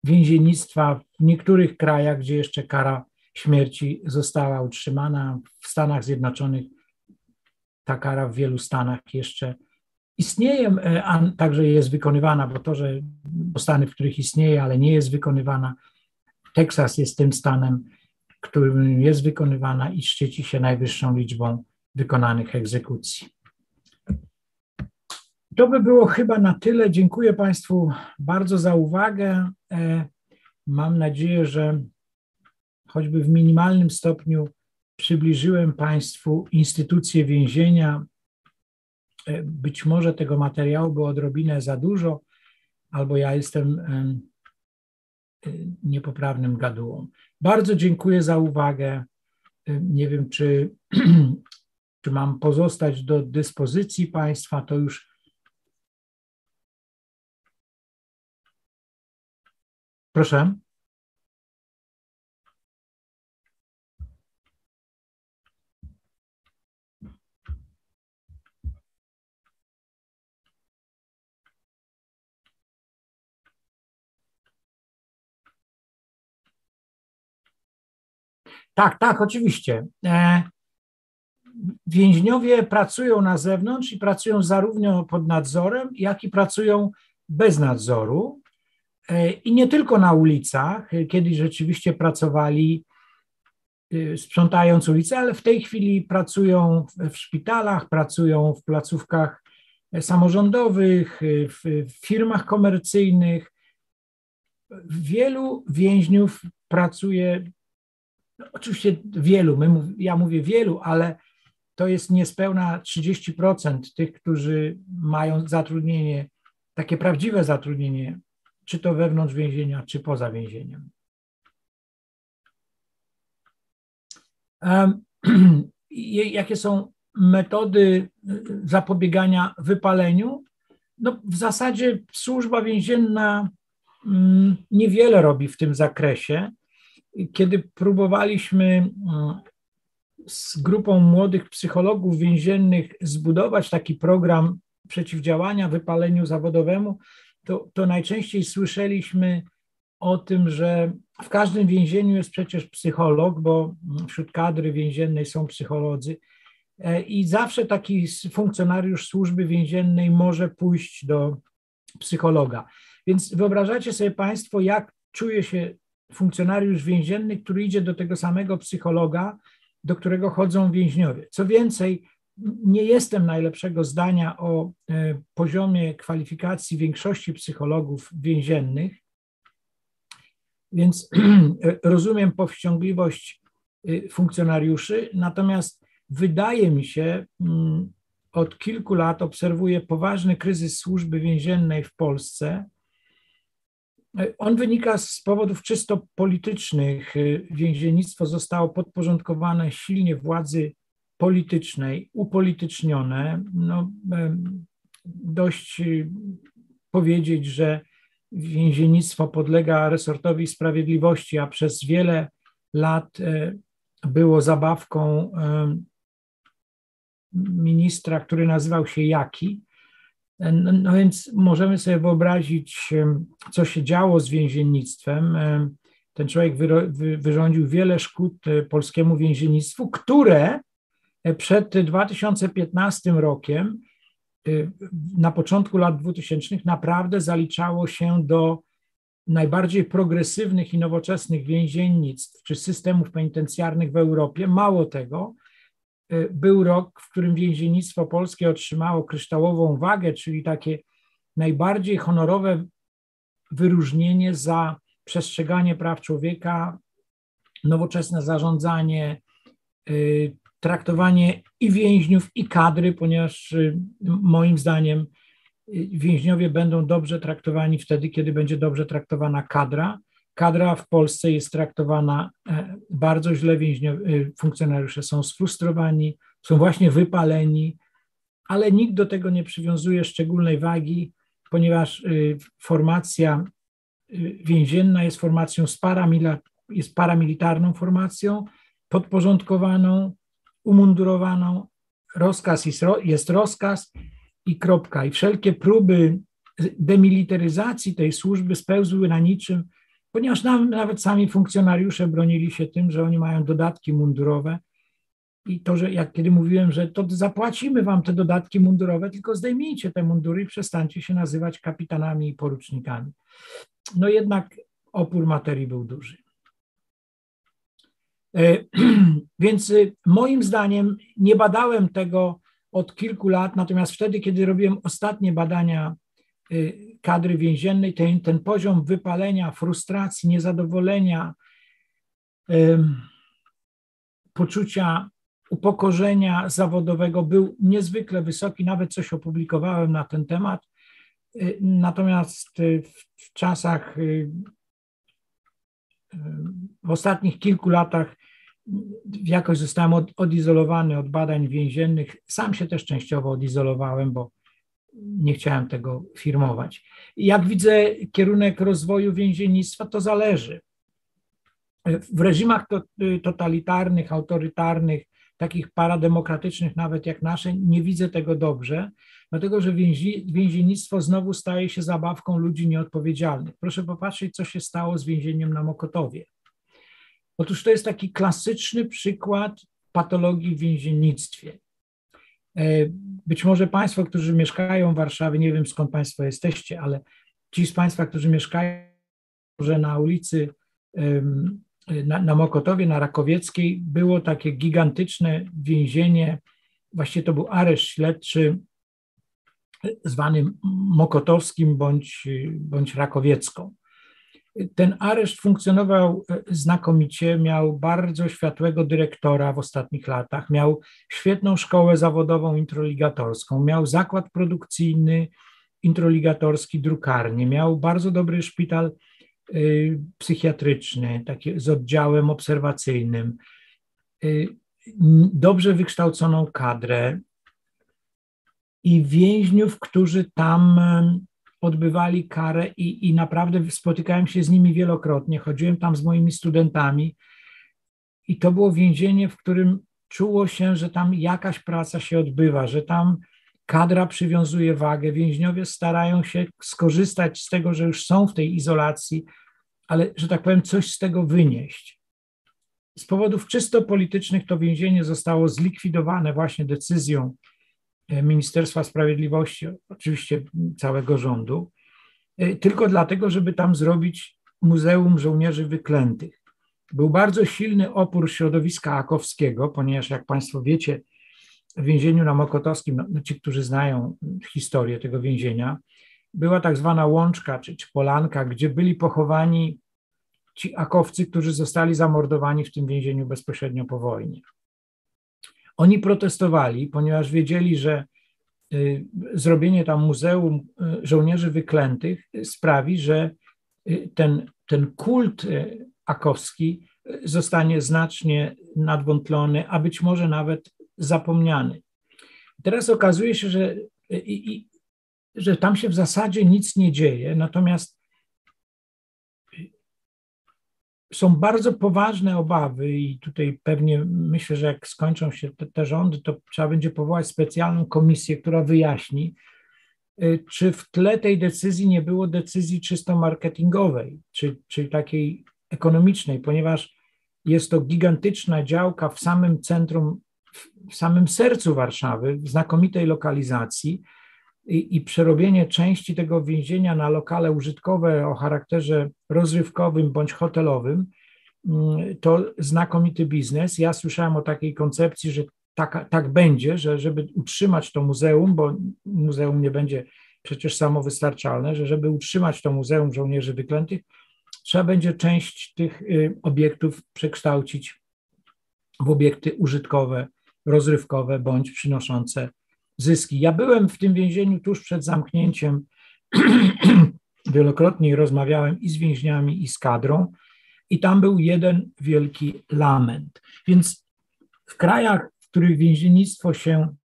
[SPEAKER 1] więziennictwa w niektórych krajach, gdzie jeszcze kara śmierci została utrzymana. W Stanach Zjednoczonych ta kara w wielu stanach jeszcze istnieje, e, a także jest wykonywana, bo to, że Stany, w których istnieje, ale nie jest wykonywana, Teksas jest tym stanem, którym jest wykonywana i szczyci się najwyższą liczbą wykonanych egzekucji. To by było chyba na tyle. Dziękuję Państwu bardzo za uwagę. E, mam nadzieję, że choćby w minimalnym stopniu przybliżyłem Państwu instytucję więzienia. E, być może tego materiału było odrobinę za dużo, albo ja jestem niepoprawnym gadułą. Bardzo dziękuję za uwagę. Nie wiem, czy, czy mam pozostać do dyspozycji Państwa, to już Proszę. Tak, tak, oczywiście. E, więźniowie pracują na zewnątrz i pracują zarówno pod nadzorem, jak i pracują bez nadzoru. E, I nie tylko na ulicach, kiedyś rzeczywiście pracowali e, sprzątając ulice, ale w tej chwili pracują w szpitalach, pracują w placówkach samorządowych, w firmach komercyjnych. Wielu więźniów pracuje, no oczywiście wielu, my, ja mówię wielu, ale to jest niespełna 30% tych, którzy mają zatrudnienie, takie prawdziwe zatrudnienie czy to wewnątrz więzienia, czy poza więzieniem. Jakie są metody zapobiegania wypaleniu? No, w zasadzie służba więzienna mm, niewiele robi w tym zakresie. Kiedy próbowaliśmy mm, z grupą młodych psychologów więziennych zbudować taki program przeciwdziałania wypaleniu zawodowemu, to, to najczęściej słyszeliśmy o tym, że w każdym więzieniu jest przecież psycholog, bo wśród kadry więziennej są psycholodzy. E, I zawsze taki funkcjonariusz służby więziennej może pójść do psychologa. Więc wyobrażacie sobie Państwo, jak czuje się funkcjonariusz więzienny, który idzie do tego samego psychologa, do którego chodzą więźniowie. Co więcej, nie jestem najlepszego zdania o e, poziomie kwalifikacji większości psychologów więziennych, więc rozumiem powściągliwość y, funkcjonariuszy, natomiast wydaje mi się, mm, od kilku lat obserwuję poważny kryzys służby więziennej w Polsce. On wynika z powodów czysto politycznych. Y, więziennictwo zostało podporządkowane silnie władzy politycznej, upolitycznione. No, dość y, powiedzieć, że więziennictwo podlega resortowi sprawiedliwości, a przez wiele lat e, było zabawką ministra, który nazywał się Jaki. E, no, no więc możemy sobie wyobrazić, co się działo z więziennictwem. Ten człowiek wyrządził wiele szkód e, polskiemu więziennictwu, które przed 2015 rokiem, y, na początku lat 2000, naprawdę zaliczało się do najbardziej progresywnych i nowoczesnych więziennictw czy systemów penitencjarnych w Europie. Mało tego, był rok, w którym więziennictwo polskie otrzymało kryształową wagę, czyli takie najbardziej honorowe wyróżnienie za przestrzeganie praw człowieka, nowoczesne zarządzanie, y, traktowanie i więźniów, i kadry, ponieważ y, moim zdaniem y, więźniowie będą dobrze traktowani wtedy, kiedy będzie dobrze traktowana kadra. Kadra w Polsce jest traktowana e, bardzo źle, y, funkcjonariusze są sfrustrowani, są właśnie wypaleni, ale nikt do tego nie przywiązuje szczególnej wagi, ponieważ formacja więzienna jest formacją jest paramilitarną formacją, podporządkowaną umundurowaną, rozkaz jest rozkaz i kropka. I wszelkie próby demilitaryzacji tej służby spełzły na niczym, ponieważ nam, nawet sami funkcjonariusze bronili się tym, że oni mają dodatki mundurowe i to, że jak kiedy mówiłem, że to zapłacimy wam te dodatki mundurowe, tylko zdejmijcie te mundury i przestańcie się nazywać kapitanami i porucznikami. No jednak opór materii był duży. E, więc y, moim zdaniem nie badałem tego od kilku lat, natomiast wtedy, kiedy robiłem ostatnie badania y, kadry więziennej, ten, ten poziom wypalenia, frustracji, niezadowolenia, poczucia upokorzenia zawodowego był niezwykle wysoki, nawet coś opublikowałem na ten temat. Y, natomiast w czasach, w ostatnich kilku latach jakoś zostałem od, odizolowany od badań więziennych. Sam się też częściowo odizolowałem, bo nie chciałem tego firmować. Jak widzę kierunek rozwoju więziennictwa, to zależy. W reżimach totalitarnych, autorytarnych, takich parademokratycznych nawet jak nasze, nie widzę tego dobrze, dlatego że więzi, więziennictwo znowu staje się zabawką ludzi nieodpowiedzialnych. Proszę popatrzeć, co się stało z więzieniem na Mokotowie. Otóż to jest taki klasyczny przykład patologii w więziennictwie. E, być może Państwo, którzy mieszkają w Warszawie, nie wiem skąd Państwo jesteście, ale ci z Państwa, którzy mieszkają że na ulicy na, na Mokotowie, na Rakowieckiej, było takie gigantyczne więzienie, właściwie to był areszt śledczy zwany Mokotowskim bądź, bądź Rakowiecką. Ten areszt funkcjonował e, znakomicie, miał bardzo światłego dyrektora w ostatnich latach, miał świetną szkołę zawodową introligatorską, miał zakład produkcyjny introligatorski, drukarnię, miał bardzo dobry szpital e, psychiatryczny, taki z oddziałem obserwacyjnym, e, dobrze wykształconą kadrę i więźniów, którzy tam odbywali karę i, i naprawdę spotykałem się z nimi wielokrotnie. Chodziłem tam z moimi studentami i to było więzienie, w którym czuło się, że tam jakaś praca się odbywa, że tam kadra przywiązuje wagę, więźniowie starają się skorzystać z tego, że już są w tej izolacji, ale, że tak powiem, coś z tego wynieść. Z powodów czysto politycznych to więzienie zostało zlikwidowane właśnie decyzją Ministerstwa Sprawiedliwości, oczywiście całego rządu, e, tylko dlatego, żeby tam zrobić Muzeum Żołnierzy Wyklętych. Był bardzo silny opór środowiska akowskiego, ponieważ jak Państwo wiecie, w więzieniu na Mokotowskim, no, ci, którzy znają historię tego więzienia, była tak zwana łączka czy, czy polanka, gdzie byli pochowani ci akowcy, którzy zostali zamordowani w tym więzieniu bezpośrednio po wojnie. Oni protestowali, ponieważ wiedzieli, że y, zrobienie tam muzeum y, żołnierzy wyklętych sprawi, że y, ten, ten kult akowski zostanie znacznie nadwątlony, a być może nawet zapomniany. Teraz okazuje się, że, i, że tam się w zasadzie nic nie dzieje, natomiast są bardzo poważne obawy i tutaj pewnie myślę, że jak skończą się te, te rządy, to trzeba będzie powołać specjalną komisję, która wyjaśni, y, czy w tle tej decyzji nie było decyzji czysto marketingowej, czy, czy takiej ekonomicznej, ponieważ jest to gigantyczna działka w samym centrum, w samym sercu Warszawy, w znakomitej lokalizacji, i, i przerobienie części tego więzienia na lokale użytkowe o charakterze rozrywkowym bądź hotelowym, mm, to znakomity biznes. Ja słyszałem o takiej koncepcji, że tak, tak będzie, że żeby utrzymać to muzeum, bo muzeum nie będzie przecież samowystarczalne, że żeby utrzymać to Muzeum Żołnierzy Wyklętych, trzeba będzie część tych y, obiektów przekształcić w obiekty użytkowe, rozrywkowe bądź przynoszące zyski. Ja byłem w tym więzieniu tuż przed zamknięciem, wielokrotnie rozmawiałem i z więźniami, i z kadrą, i tam był jeden wielki lament. Więc w krajach, w których więziennictwo się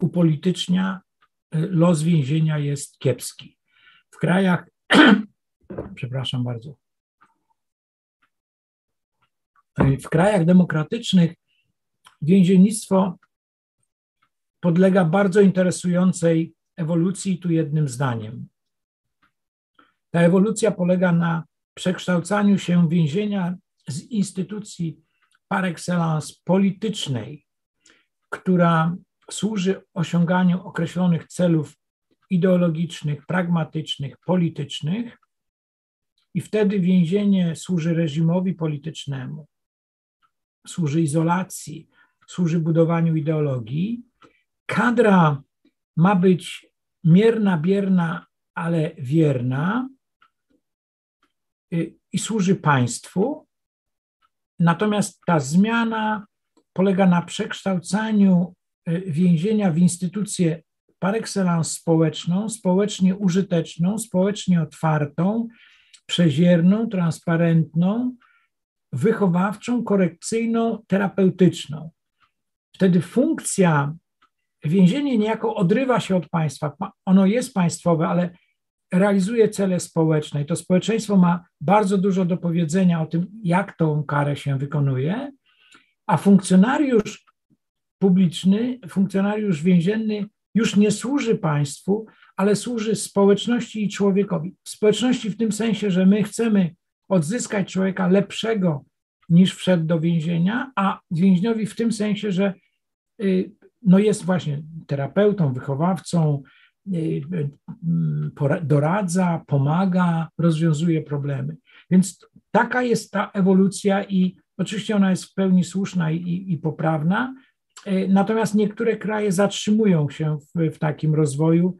[SPEAKER 1] upolitycznia, los więzienia jest kiepski. W krajach, przepraszam bardzo, w krajach demokratycznych więziennictwo podlega bardzo interesującej ewolucji, tu jednym zdaniem. Ta ewolucja polega na przekształcaniu się więzienia z instytucji par excellence politycznej, która służy osiąganiu określonych celów ideologicznych, pragmatycznych, politycznych, i wtedy więzienie służy reżimowi politycznemu, służy izolacji, służy budowaniu ideologii. Kadra ma być mierna, bierna, ale wierna y, i służy państwu. Natomiast ta zmiana polega na przekształcaniu y, więzienia w instytucję par excellence społeczną, społecznie użyteczną, społecznie otwartą, przezierną, transparentną, wychowawczą, korekcyjną, terapeutyczną. Wtedy funkcja więzienie niejako odrywa się od państwa. Ono jest państwowe, ale realizuje cele społeczne. I to społeczeństwo ma bardzo dużo do powiedzenia o tym, jak tą karę się wykonuje, a funkcjonariusz publiczny, funkcjonariusz więzienny już nie służy państwu, ale służy społeczności i człowiekowi. Społeczności w tym sensie, że my chcemy odzyskać człowieka lepszego niż wszedł do więzienia, a więźniowi w tym sensie, że y, no jest właśnie terapeutą, wychowawcą, y, y, doradza, pomaga, rozwiązuje problemy. Więc taka jest ta ewolucja i oczywiście ona jest w pełni słuszna i, i poprawna, natomiast niektóre kraje zatrzymują się w, w takim rozwoju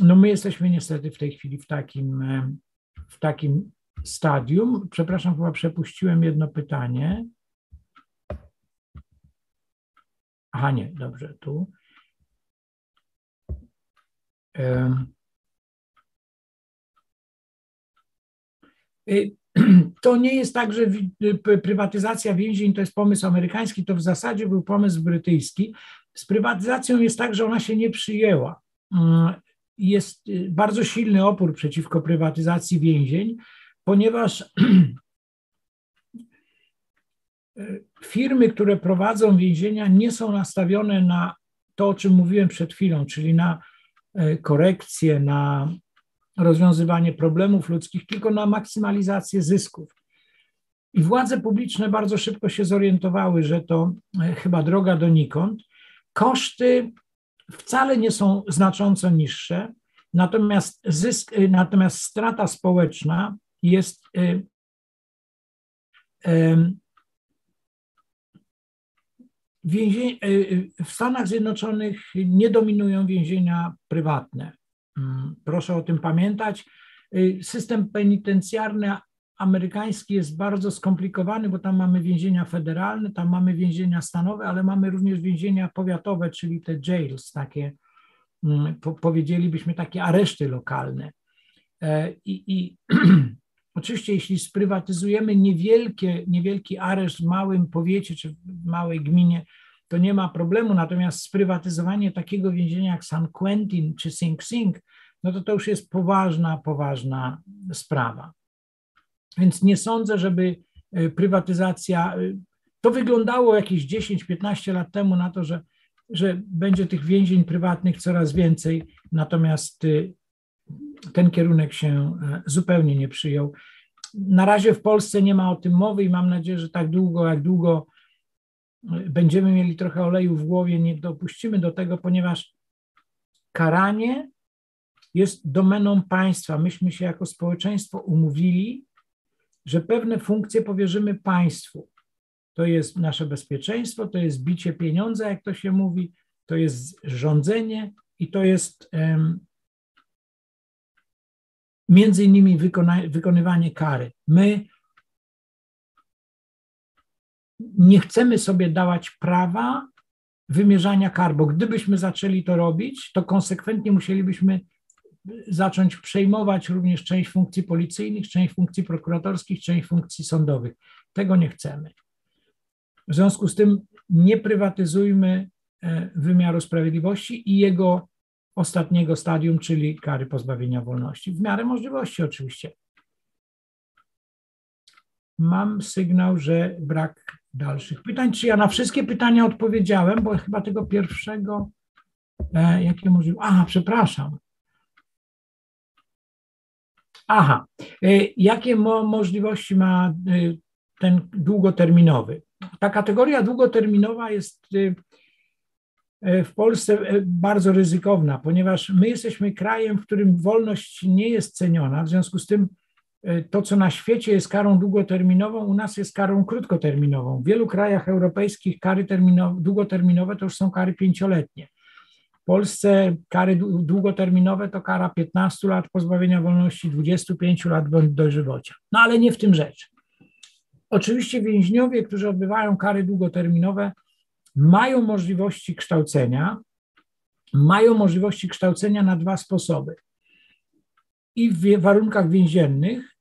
[SPEAKER 1] no my jesteśmy niestety w tej chwili w takim, e, w takim stadium. Przepraszam, chyba przepuściłem jedno pytanie. Aha, nie, dobrze, tu. Y, to nie jest tak, że prywatyzacja więzień to jest pomysł amerykański, to w zasadzie był pomysł brytyjski. Z prywatyzacją jest tak, że ona się nie przyjęła. Mm, jest y, bardzo silny opór przeciwko prywatyzacji więzień, ponieważ firmy, które prowadzą więzienia, nie są nastawione na to, o czym mówiłem przed chwilą, czyli na e, korekcję, na rozwiązywanie problemów ludzkich, tylko na maksymalizację zysków. I władze publiczne bardzo szybko się zorientowały, że to e, chyba droga donikąd. Koszty wcale nie są znacząco niższe, natomiast zysk, natomiast strata społeczna jest w Stanach Zjednoczonych nie dominują więzienia prywatne. Mm, proszę o tym pamiętać. System penitencjarny amerykański jest bardzo skomplikowany, bo tam mamy więzienia federalne, tam mamy więzienia stanowe, ale mamy również więzienia powiatowe, czyli te jails, takie mm, po, powiedzielibyśmy takie areszty lokalne. E, I, i oczywiście, jeśli sprywatyzujemy niewielkie, niewielki areszt w małym powiecie czy w małej gminie, to nie ma problemu. Natomiast sprywatyzowanie takiego więzienia jak San Quentin czy Sing Sing, no to to już jest poważna, poważna sprawa. Więc nie sądzę, żeby e, prywatyzacja. E, to wyglądało jakieś 10-15 lat temu na to, że, że będzie tych więzień prywatnych coraz więcej, natomiast e, ten kierunek się zupełnie nie przyjął. Na razie w Polsce nie ma o tym mowy i mam nadzieję, że tak długo, jak długo będziemy mieli trochę oleju w głowie, nie dopuścimy do tego, ponieważ karanie jest domeną państwa. Myśmy się jako społeczeństwo umówili, że pewne funkcje powierzymy państwu. To jest nasze bezpieczeństwo, to jest bicie pieniądza, jak to się mówi, to jest rządzenie i to jest między innymi wykonywanie kary. My nie chcemy sobie dawać prawa wymierzania kar, bo gdybyśmy zaczęli to robić, to konsekwentnie musielibyśmy zacząć przejmować również część funkcji policyjnych, część funkcji prokuratorskich, część funkcji sądowych. Tego nie chcemy. W związku z tym nie prywatyzujmy e, wymiaru sprawiedliwości i jego ostatniego stadium, czyli kary pozbawienia wolności. W miarę możliwości oczywiście. Mam sygnał, że brak dalszych pytań. Czy ja na wszystkie pytania odpowiedziałem, bo chyba tego pierwszego, e, jakie mówił, aha, przepraszam, Aha, jakie mo możliwości ma ten długoterminowy? Ta kategoria długoterminowa jest w Polsce bardzo ryzykowna, ponieważ my jesteśmy krajem, w którym wolność nie jest ceniona, w związku z tym to, co na świecie jest karą długoterminową, u nas jest karą krótkoterminową. W wielu krajach europejskich kary długoterminowe to już są kary pięcioletnie. W Polsce kary długoterminowe to kara 15 lat pozbawienia wolności, 25 lat bądź dożywocia. No ale nie w tym rzecz. Oczywiście więźniowie, którzy odbywają kary długoterminowe, mają możliwości kształcenia, mają możliwości kształcenia na dwa sposoby. I w warunkach więziennych,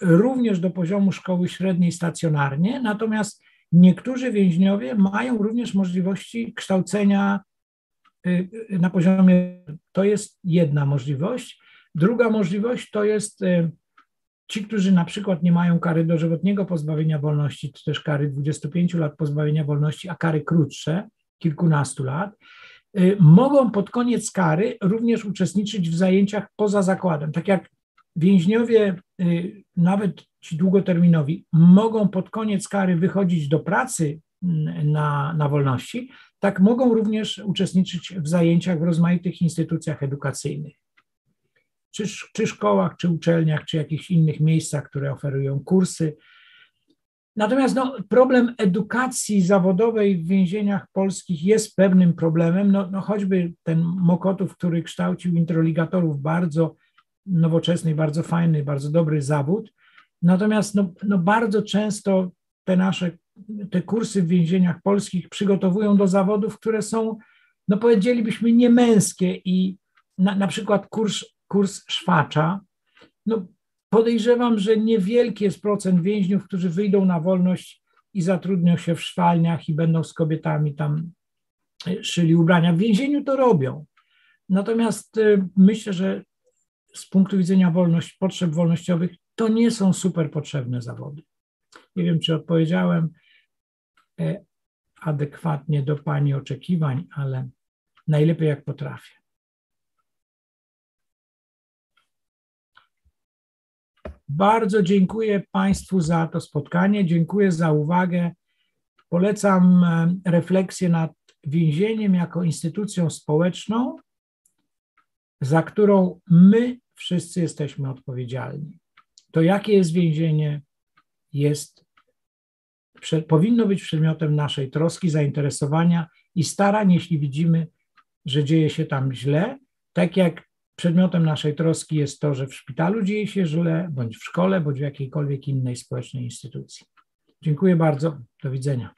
[SPEAKER 1] również do poziomu szkoły średniej stacjonarnie, natomiast niektórzy więźniowie mają również możliwości kształcenia y, y, na poziomie, to jest jedna możliwość. Druga możliwość to jest ci, którzy na przykład nie mają kary dożywotniego pozbawienia wolności, czy też kary 25 lat pozbawienia wolności, a kary krótsze, kilkunastu lat, mogą pod koniec kary również uczestniczyć w zajęciach poza zakładem. Tak jak więźniowie, y, nawet ci długoterminowi, mogą pod koniec kary wychodzić do pracy mm, na, na wolności, tak mogą również uczestniczyć w zajęciach w rozmaitych instytucjach edukacyjnych. Czy, czy szkołach, czy uczelniach, czy jakichś innych miejscach, które oferują kursy. Natomiast no, problem edukacji zawodowej w więzieniach polskich jest pewnym problemem. No, no choćby ten Mokotów, który kształcił introligatorów bardzo nowoczesny, bardzo fajny, bardzo dobry zawód. Natomiast no, no bardzo często te nasze te kursy w więzieniach polskich przygotowują do zawodów, które są, no powiedzielibyśmy, niemęskie i na, na przykład kurs, kurs szwacza, no podejrzewam, że niewielki jest procent więźniów, którzy wyjdą na wolność i zatrudnią się w szwalniach i będą z kobietami tam szyli ubrania. W więzieniu to robią. Natomiast y, myślę, że z punktu widzenia wolność, potrzeb wolnościowych, to nie są super potrzebne zawody. Nie wiem, czy odpowiedziałem e, adekwatnie do Pani oczekiwań, ale najlepiej jak potrafię. Bardzo dziękuję Państwu za to spotkanie, dziękuję za uwagę. Polecam e, refleksję nad więzieniem jako instytucją społeczną, za którą my wszyscy jesteśmy odpowiedzialni. To, jakie jest więzienie, jest, powinno być przedmiotem naszej troski, zainteresowania i starań, jeśli widzimy, że dzieje się tam źle, tak jak przedmiotem naszej troski jest to, że w szpitalu dzieje się źle, bądź w szkole, bądź w jakiejkolwiek innej społecznej instytucji. Dziękuję bardzo. Do widzenia.